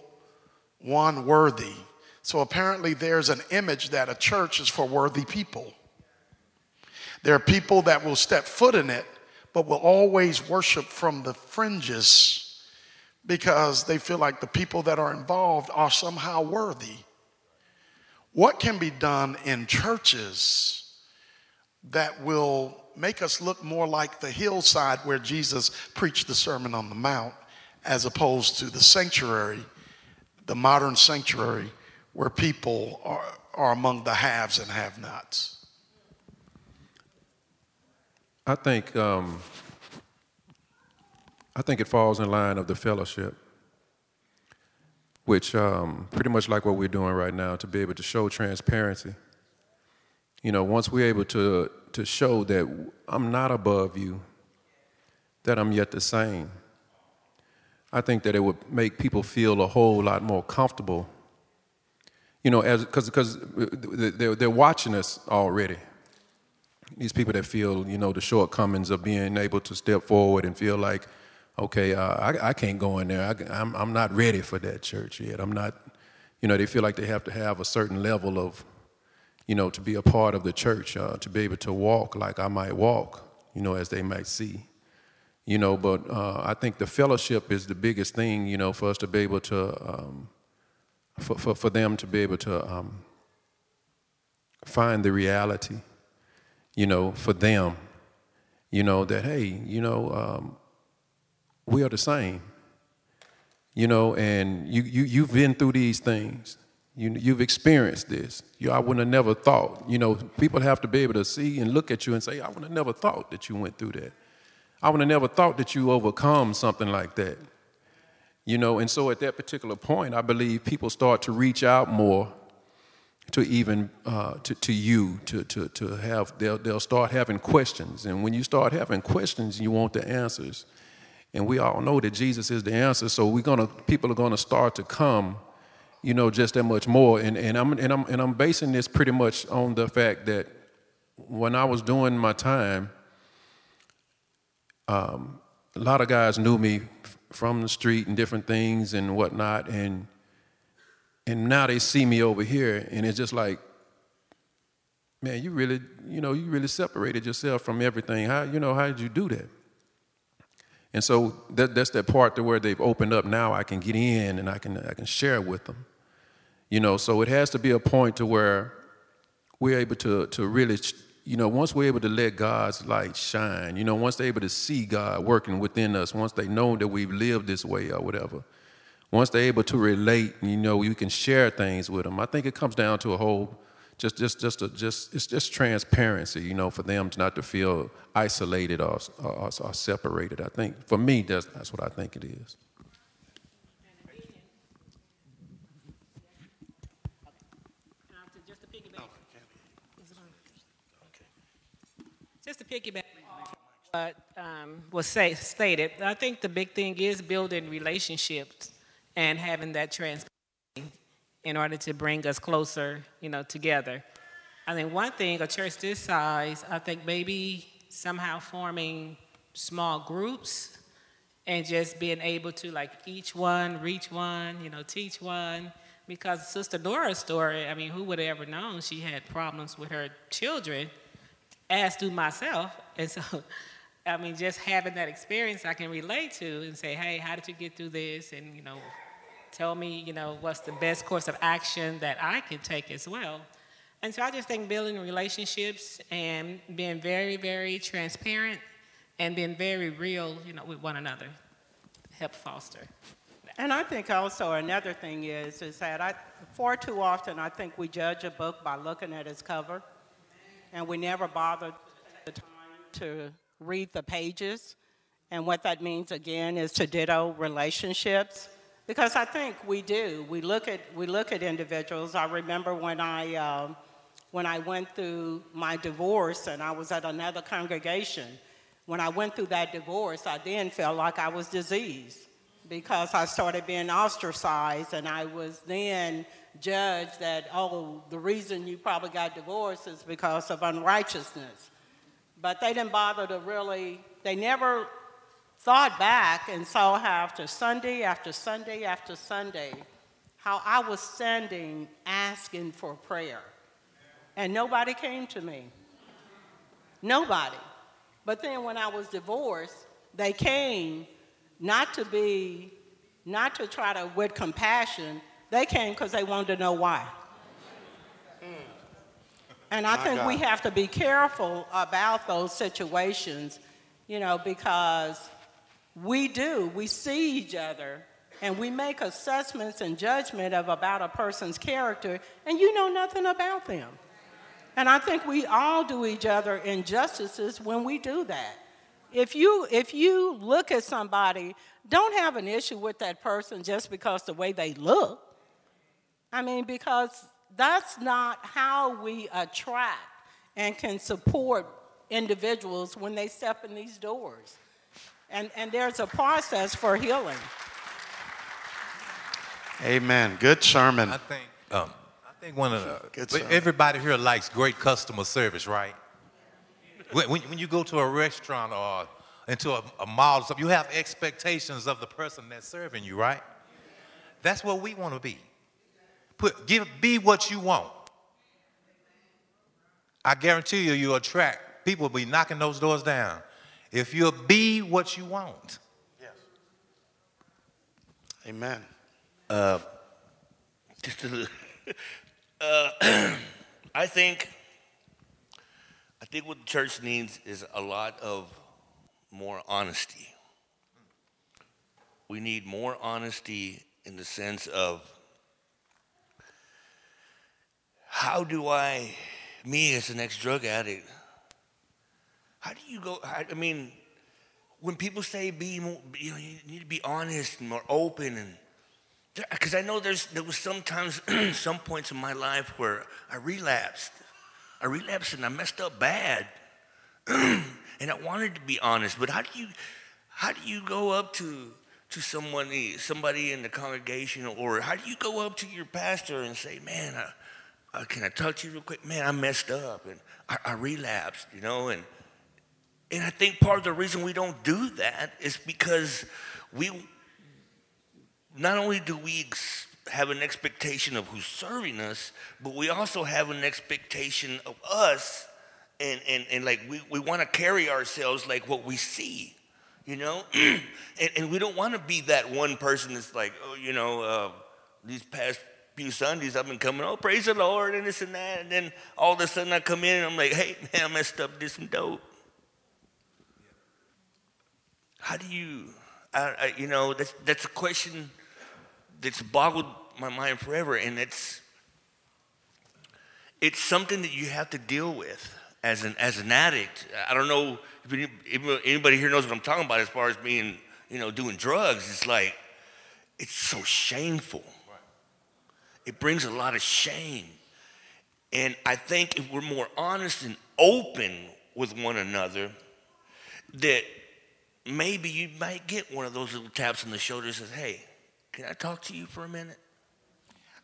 one worthy. So apparently, there's an image that a church is for worthy people. There are people that will step foot in it but will always worship from the fringes because they feel like the people that are involved are somehow worthy. What can be done in churches that will make us look more like the hillside where Jesus preached the Sermon on the Mount as opposed to the sanctuary, the modern sanctuary where people are, are among the haves and have nots? I think um, I think it falls in line of the fellowship, which um, pretty much like what we're doing right now to be able to show transparency. You know, once we're able to to show that I'm not above you, that I'm yet the same. I think that it would make people feel a whole lot more comfortable You know, as because because they're they're watching us already. These people that feel you know the shortcomings of being able to step forward and feel like, okay, uh, I I can't go in there. I, I'm I'm not ready for that church yet. I'm not. You know, they feel like they have to have a certain level of, you know, to be a part of the church, uh, to be able to walk like I might walk. You know, as they might see you know, but uh, I think the fellowship is the biggest thing, you know, for us to be able to, um, for, for, for them to be able to um, find the reality, you know, for them, you know, that, hey, you know, um, we are the same, you know, and you, you, you've been through these things. You, you've experienced this. You, I wouldn't have never thought. You know, people have to be able to see and look at you and say, I would have never thought that you went through that. I would have never thought that you overcome something like that. You know, and so at that particular point, I believe people start to reach out more to even uh, to, to you to, to, to have they'll, they'll start having questions and when you start having questions you want the answers and we all know that jesus is the answer so we're gonna people are gonna start to come you know just that much more and, and, I'm, and, I'm, and i'm basing this pretty much on the fact that when i was doing my time um, a lot of guys knew me from the street and different things and whatnot, and and now they see me over here, and it's just like, man, you really, you know, you really separated yourself from everything. How, you know, how did you do that? And so that, that's that part to where they've opened up. Now I can get in and I can I can share with them. You know, so it has to be a point to where we're able to to really you know, once we're able to let God's light shine, you know, once they're able to see God working within us, once they know that we've lived this way or whatever, once they're able to relate, you know, you can share things with them. I think it comes down to a whole, just, just, just, a, just, it's just transparency, you know, for them to not to feel isolated or, or, or separated. I think, for me, that's, that's what I think it is. Just to piggyback what um, was say, stated, I think the big thing is building relationships and having that transparency in order to bring us closer, you know, together. I think one thing, a church this size, I think maybe somehow forming small groups and just being able to like each one reach one, you know, teach one. Because Sister Dora's story, I mean, who would have ever known she had problems with her children? as do myself. And so, I mean, just having that experience I can relate to and say, hey, how did you get through this? And, you know, tell me, you know, what's the best course of action that I can take as well. And so I just think building relationships and being very, very transparent and being very real, you know, with one another help foster. And I think also another thing is is that I far too often I think we judge a book by looking at its cover and we never bothered the time to read the pages. And what that means again is to ditto relationships. Because I think we do. We look at, we look at individuals. I remember when I, uh, when I went through my divorce and I was at another congregation, when I went through that divorce, I then felt like I was diseased because I started being ostracized and I was then judged that, oh, the reason you probably got divorced is because of unrighteousness. But they didn't bother to really, they never thought back and saw how after Sunday after Sunday after Sunday, how I was standing asking for prayer. And nobody came to me. Nobody. But then when I was divorced, they came not to be, not to try to, with compassion, they came because they wanted to know why. Mm. And I My think God. we have to be careful about those situations, you know, because we do, we see each other and we make assessments and judgment of about a person's character and you know nothing about them. And I think we all do each other injustices when we do that. If you if you look at somebody, don't have an issue with that person just because the way they look. I mean, because that's not how we attract and can support individuals when they step in these doors. And, and there's a process for healing. Amen. Good sermon. I think, um, I I think one of the, Good but everybody here likes great customer service, right? When, when, when you go to a restaurant or into a, a mall or something, you have expectations of the person that's serving you, right? That's what we want to be. Put, give, be what you want. I guarantee you, you'll attract people will be knocking those doors down. If you'll be what you want. Yes. Amen. just a little. Uh, I think. I think what the church needs is a lot of more honesty. We need more honesty in the sense of how do I, me as an ex-drug addict, how do you go? I, I mean, when people say be more, you know, you need to be honest and more open and because I know there's there was sometimes some points in my life where I relapsed. I relapsed and I messed up bad. and I wanted to be honest, but how do you how do you go up to to someone somebody in the congregation or how do you go up to your pastor and say, "Man, I, uh, can I talk to you real quick? Man, I messed up and I, I relapsed," you know, and and I think part of the reason we don't do that is because we not only do we ex- have an expectation of who's serving us, but we also have an expectation of us, and, and, and like we, we want to carry ourselves like what we see, you know? and, and we don't want to be that one person that's like, oh, you know, uh, these past few Sundays I've been coming, oh, praise the Lord, and this and that. And then all of a sudden I come in and I'm like, hey, man, I messed up, did some dope. How do you, you know, that's, that's a question that's boggled my mind forever, and it's it's something that you have to deal with as an as an addict. I don't know if, if anybody here knows what I'm talking about as far as being, you know, doing drugs. It's like it's so shameful. It brings a lot of shame, and I think if we're more honest and open with one another, that maybe you might get one of those little taps on the shoulder that says, "Hey." Can I talk to you for a minute?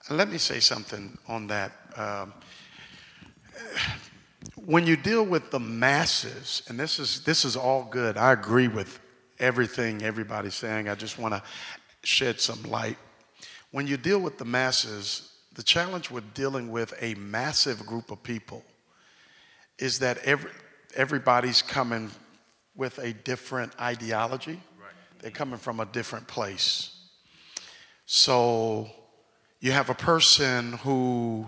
Let me say something on that. Um, when you deal with the masses, and this is this is all good. I agree with everything everybody's saying. I just want to shed some light. When you deal with the masses, the challenge with dealing with a massive group of people is that every everybody's coming with a different ideology. They're coming from a different place. So you have a person who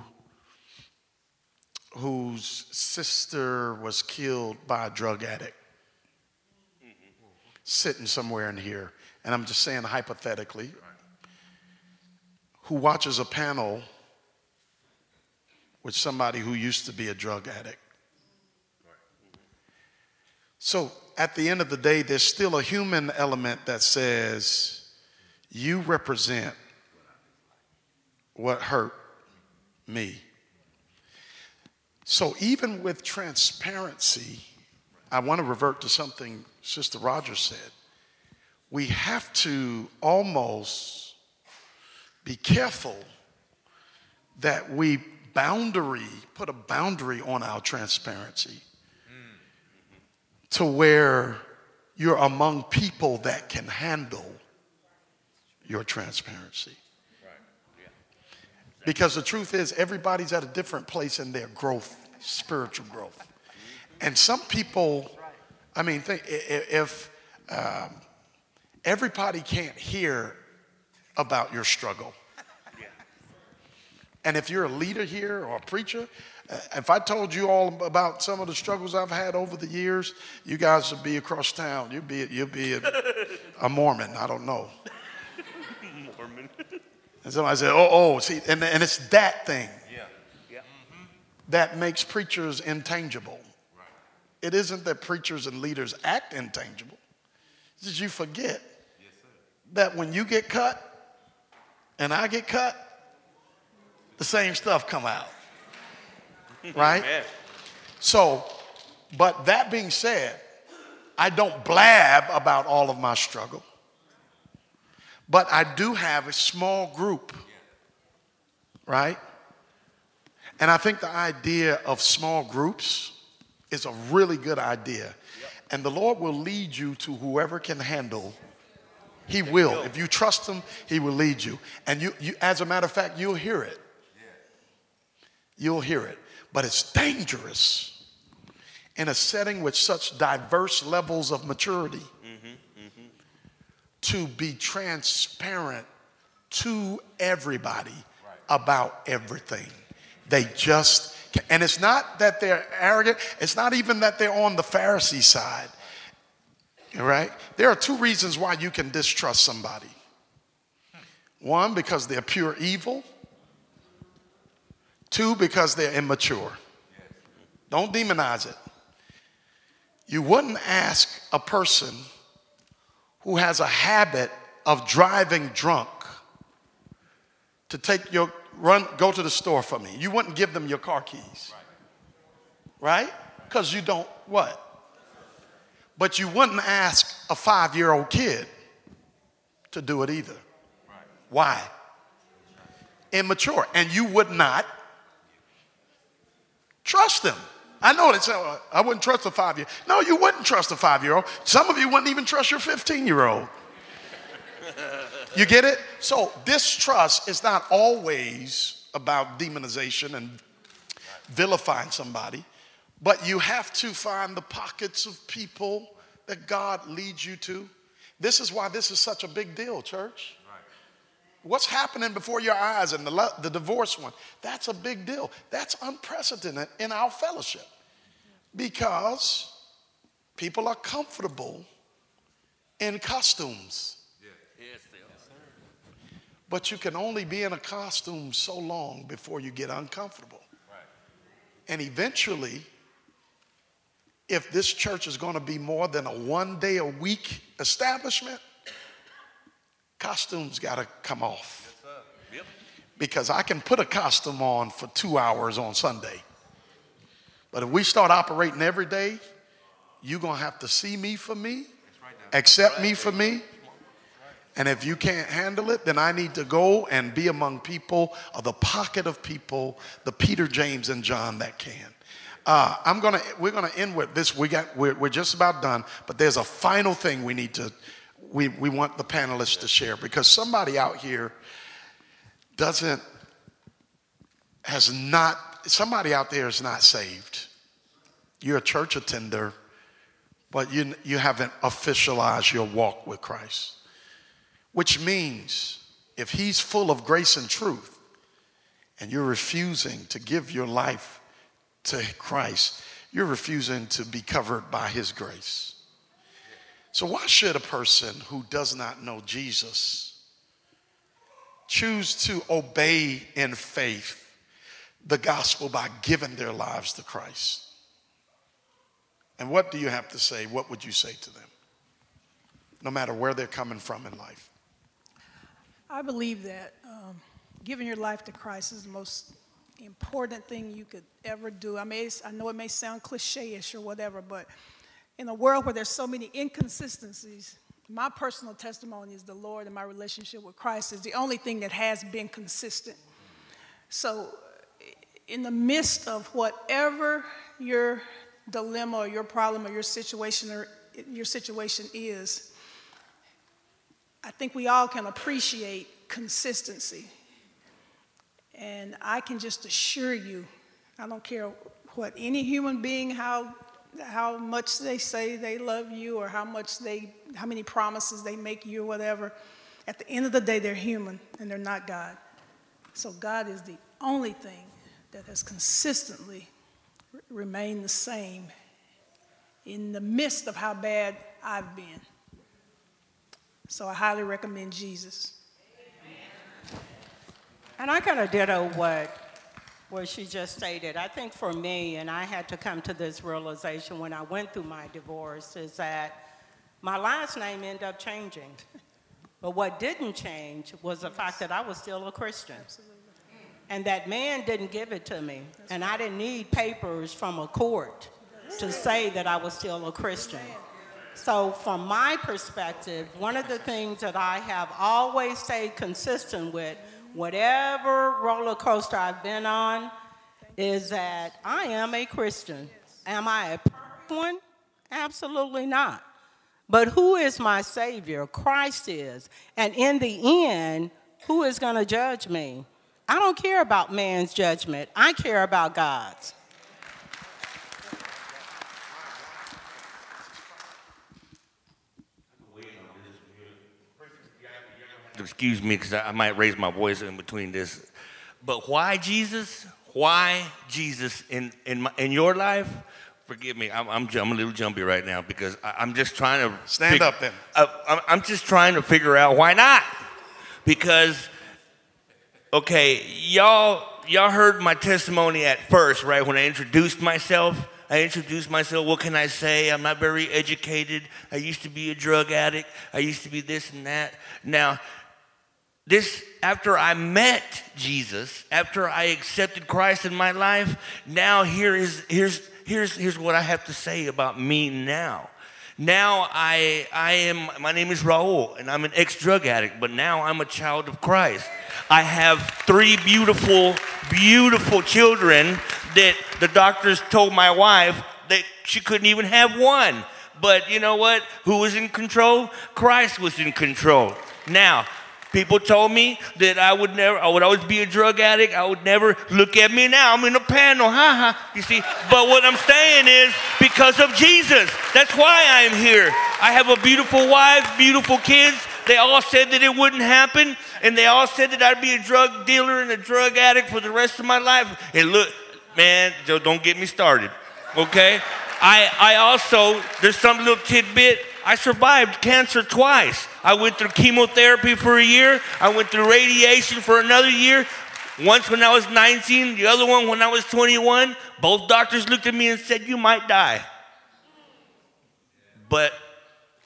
whose sister was killed by a drug addict. Mm-hmm. Sitting somewhere in here. And i'm just saying hypothetically who watches a panel with somebody who used to be a drug addict. So at the end of the day there's still a human element that says you represent what hurt me. So, even with transparency, I want to revert to something Sister Rogers said. We have to almost be careful that we boundary, put a boundary on our transparency to where you're among people that can handle your transparency. Because the truth is, everybody's at a different place in their growth, spiritual growth. And some people, I mean, think, if um, everybody can't hear about your struggle, and if you're a leader here or a preacher, uh, if I told you all about some of the struggles I've had over the years, you guys would be across town. You'd be, you'd be a, a Mormon. I don't know. Mormon. And somebody said, oh, oh, see, and, and it's that thing Yeah. Yeah. Mhm. that makes preachers intangible. Right. It isn't that preachers and leaders act intangible. It's just you forget yes, that when you get cut and I get cut, the same stuff come out. Right? So, but that being said, I don't blab about all of my struggle. But I do have a small group, right, And I think the idea of small groups is a really good idea. And the Lord will lead you to whoever can handle. He will. If you trust him, he will lead you. And you, you as a matter of fact, you'll hear it. You'll hear it. But it's dangerous in a setting with such diverse levels of maturity to be transparent to everybody about everything. They just, and it's not that they're arrogant, it's not even that they're on the Pharisee side, right? There are two reasons why you can distrust somebody. One, because they're pure evil. Two, because they're immature. Don't demonize it. You wouldn't ask a person who has a habit of driving drunk to take your run go to the store for me. You wouldn't give them your car keys. Right? Because you don't what? But you wouldn't ask a five-year-old kid to do it either. Why? Immature. And you would not trust them I know it's, uh, I wouldn't trust a five year. No, you wouldn't trust a five year old. Some of you wouldn't even trust your 15 year old. You get it? So, distrust is not always about demonization and vilifying somebody, but you have to find the pockets of people that God leads you to. This is why this is such a big deal, church. What's happening before your eyes and the, the divorce one? That's a big deal. That's unprecedented in our fellowship because people are comfortable in costumes. But you can only be in a costume so long before you get uncomfortable. And eventually, if this church is going to be more than a one day a week establishment, costumes got to come off. Because I can put a costume on for two hours on Sunday. But if we start operating every day, you're going to have to see me for me, accept me for me. And if you can't handle it, then I need to go and be among people, or the pocket of people, the Peter, James, and John that can. Uh, I'm gonna, we're gonna end with this. We got, we're, we're just about done, but there's a final thing we need to, we, we want the panelists to share because somebody out here doesn't, has not, somebody out there is not saved. You're a church attender, but you, you haven't officialized your walk with Christ. Which means if he's full of grace and truth and you're refusing to give your life to Christ, you're refusing to be covered by his grace. So, why should a person who does not know Jesus choose to obey in faith the gospel by giving their lives to Christ? And what do you have to say? What would you say to them? No matter where they're coming from in life. I believe that um, giving your life to Christ is the most important thing you could ever do. I, may, I know it may sound cliche-ish or whatever, but in a world where there's so many inconsistencies, my personal testimony is the Lord and my relationship with Christ is the only thing that has been consistent. So, in the midst of whatever your dilemma or your problem or your situation or your situation is, I think we all can appreciate consistency. And I can just assure you, I don't care what any human being, how, how much they say they love you or how much they, how many promises they make you or whatever, at the end of the day, they're human and they're not God. So God is the only thing that has consistently remained the same in the midst of how bad I've been. So I highly recommend Jesus. And I kind of ditto what, what she just stated. I think for me, and I had to come to this realization when I went through my divorce, is that my last name ended up changing. But what didn't change was the fact that I was still a Christian. And that man didn't give it to me. And I didn't need papers from a court to say that I was still a Christian. So, from my perspective, one of the things that I have always stayed consistent with, whatever roller coaster I've been on, is that I am a Christian. Am I a perfect one? Absolutely not. But who is my Savior? Christ is. And in the end, who is going to judge me? I don't care about man's judgment, I care about God's. Excuse me, because I might raise my voice in between this. But why Jesus? Why Jesus in, in, my, in your life? Forgive me, I'm, I'm, I'm a little jumpy right now because I, am just trying to stand fig- up then. I, I'm, I'm just trying to figure out why not. Because, okay, y'all y'all heard my testimony at first, right? When I introduced myself, I introduced myself. What can I say? I'm not very educated. I used to be a drug addict. I used to be this and that. Now, this after I met Jesus, after I accepted Christ in my life, now here is here's here's here's what I have to say about me now. Now I I am my name is Raul and I'm an ex-drug addict, but now I'm a child of Christ. I have three beautiful, beautiful children that the doctors told my wife that she couldn't even have one. But you know what? Who was in control? Christ was in control. Now, People told me that I would never, I would always be a drug addict. I would never look at me now. I'm in a panel, ha ha. You see, but what I'm saying is because of Jesus. That's why I'm here. I have a beautiful wife, beautiful kids. They all said that it wouldn't happen, and they all said that I'd be a drug dealer and a drug addict for the rest of my life. And look, man, don't get me started, okay? I, I also, there's some little tidbit I survived cancer twice. I went through chemotherapy for a year. I went through radiation for another year. Once when I was 19, the other one when I was 21. Both doctors looked at me and said, You might die. But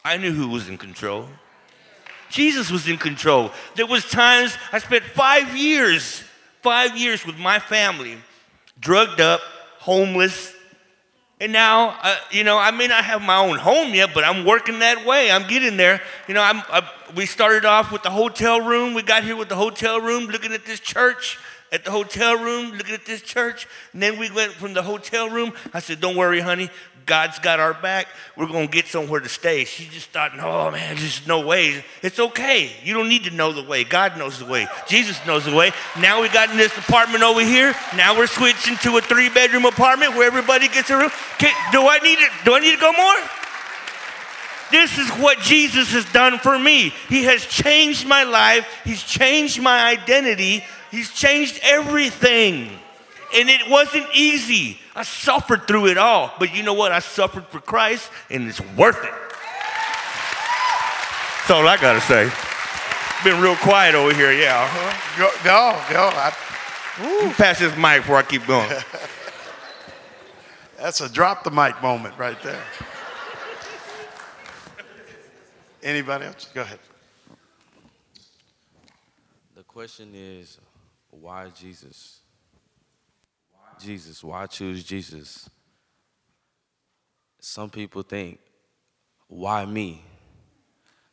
I knew who was in control. Jesus was in control. There was times I spent five years, five years with my family, drugged up, homeless, and now, uh, you know, I may not have my own home yet, but I'm working that way. I'm getting there. You know, I'm, I, we started off with the hotel room. We got here with the hotel room, looking at this church, at the hotel room, looking at this church. And then we went from the hotel room. I said, Don't worry, honey. God's got our back. We're going to get somewhere to stay. She just thought, oh man, there's no way. It's okay. You don't need to know the way. God knows the way. Jesus knows the way. Now we got in this apartment over here. Now we're switching to a three bedroom apartment where everybody gets a room. Can, do I need to, do I need to go more? This is what Jesus has done for me. He has changed my life. He's changed my identity. He's changed everything. And it wasn't easy. I suffered through it all. But you know what? I suffered for Christ, and it's worth it. That's all I got to say. Been real quiet over here, yeah. Huh? No, no. I, Pass this mic before I keep going. That's a drop the mic moment right there. Anybody else? Go ahead. The question is, why Jesus? Why Jesus? Why choose Jesus? Some people think, why me?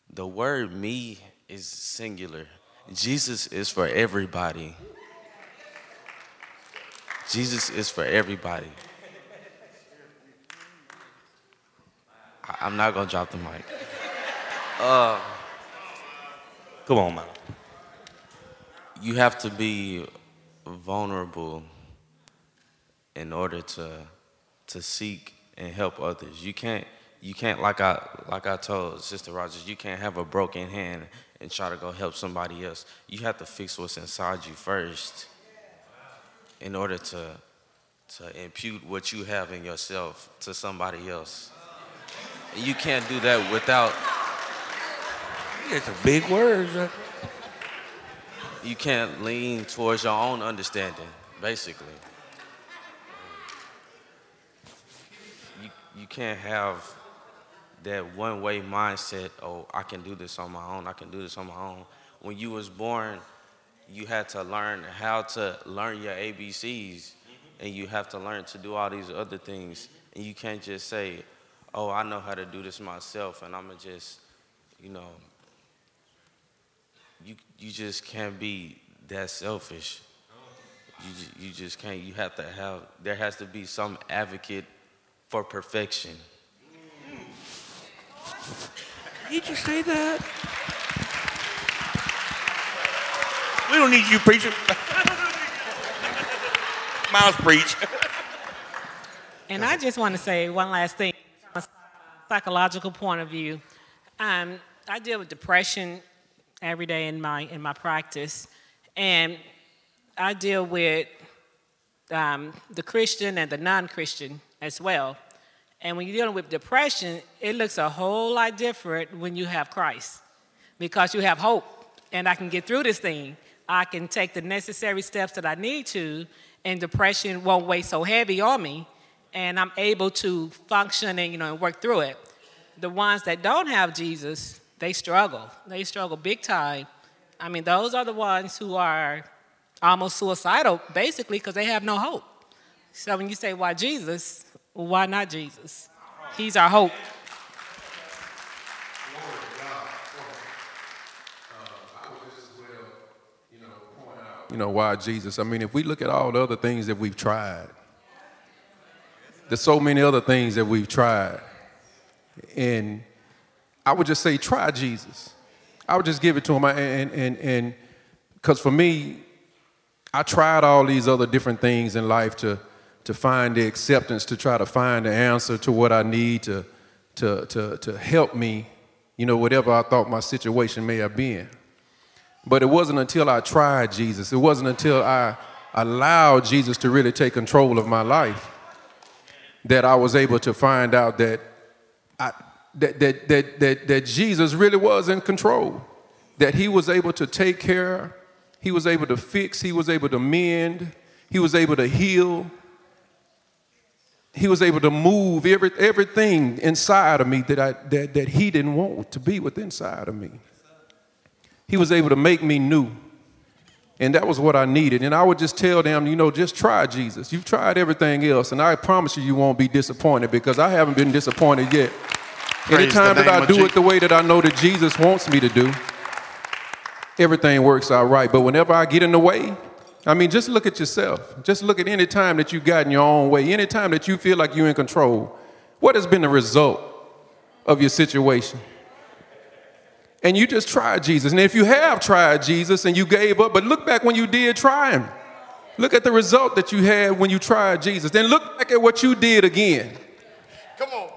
The word me is singular. Jesus is for everybody. Jesus is for everybody. I, am not gonna drop the mic. Uh, Come on, man. You have to be vulnerable in order to to seek and help others. You can't you can't like I like I told Sister Rogers, you can't have a broken hand and try to go help somebody else. You have to fix what's inside you first in order to to impute what you have in yourself to somebody else. And you can't do that without It's a big word. You can't lean towards your own understanding, basically. you you can't have that one way mindset, oh, I can do this on my own, I can do this on my own. When you was born, you had to learn how to learn your ABCs and you have to learn to do all these other things. And you can't just say, oh, I know how to do this myself and I'm gonna just, you know, you, you just can't be that selfish. you you just can't. You have to have. There has to be some advocate for perfection. Did you just say that? We don't need you preaching. Miles preach. And I just want to say one last thing from a psychological point of view. Um, I deal with depression every day in my, in my practice, and I deal with um, the Christian and the non Christian as well. And when you're dealing with depression, it looks a whole lot different when you have Christ because you have hope and I can get through this thing. I can take the necessary steps that I need to, and depression won't weigh so heavy on me, and I'm able to function and you know and work through it. The ones that don't have Jesus, they struggle. They struggle big time. I mean, those are the ones who are almost suicidal, basically, because they have no hope. So when you say why Jesus, why not Jesus? He's our hope. You know, why Jesus? I mean, if we look at all the other things that we've tried, there's so many other things that we've tried. And I would just say, try Jesus. I would just give it to him. And, and, and, because for me, I tried all these other different things in life to, to find the acceptance, to try to find the answer to what I need to, to, to, to help me, you know, whatever I thought my situation may have been. But it wasn't until I tried Jesus, it wasn't until I allowed Jesus to really take control of my life that I was able to find out that, I, that, that, that, that, that Jesus really was in control, that he was able to take care, he was able to fix, he was able to mend, he was able to heal, he was able to move every, everything inside of me that, I, that, that he didn't want to be within inside of me. He was able to make me new. And that was what I needed. And I would just tell them, you know, just try Jesus. You've tried everything else, and I promise you, you won't be disappointed because I haven't been disappointed yet. Praise Anytime that I do Je- it the way that I know that Jesus wants me to do, everything works out right. But whenever I get in the way, I mean, just look at yourself. Just look at any time that you got in your own way, any time that you feel like you're in control. What has been the result of your situation? And you just tried Jesus. And if you have tried Jesus and you gave up, but look back when you did try him. Look at the result that you had when you tried Jesus. Then look back at what you did again. Come on.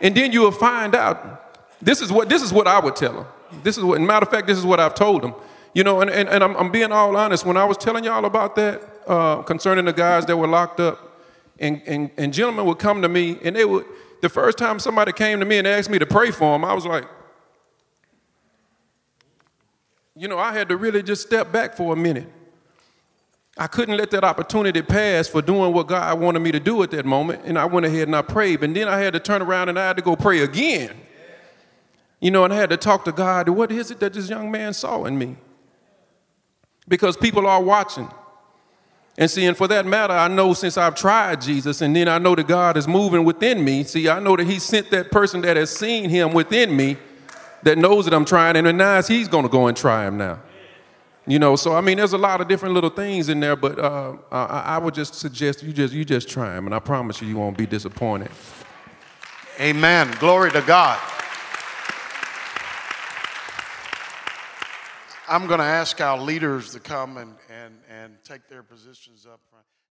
And then you will find out. This is what this is what I would tell them. This is what, matter of fact, this is what I've told them. You know, and, and, and I'm, I'm being all honest. When I was telling y'all about that uh, concerning the guys that were locked up, and, and, and gentlemen would come to me, and they would, the first time somebody came to me and asked me to pray for them, I was like, you know, I had to really just step back for a minute. I couldn't let that opportunity pass for doing what God wanted me to do at that moment. And I went ahead and I prayed. And then I had to turn around and I had to go pray again. You know, and I had to talk to God. What is it that this young man saw in me? Because people are watching. And see, and for that matter, I know since I've tried Jesus, and then I know that God is moving within me. See, I know that He sent that person that has seen Him within me that knows that I'm trying, and now He's going to go and try Him now. You know, so I mean, there's a lot of different little things in there, but uh, I, I would just suggest you just you just try them, and I promise you, you won't be disappointed. Amen. Glory to God. I'm going to ask our leaders to come and, and, and take their positions up.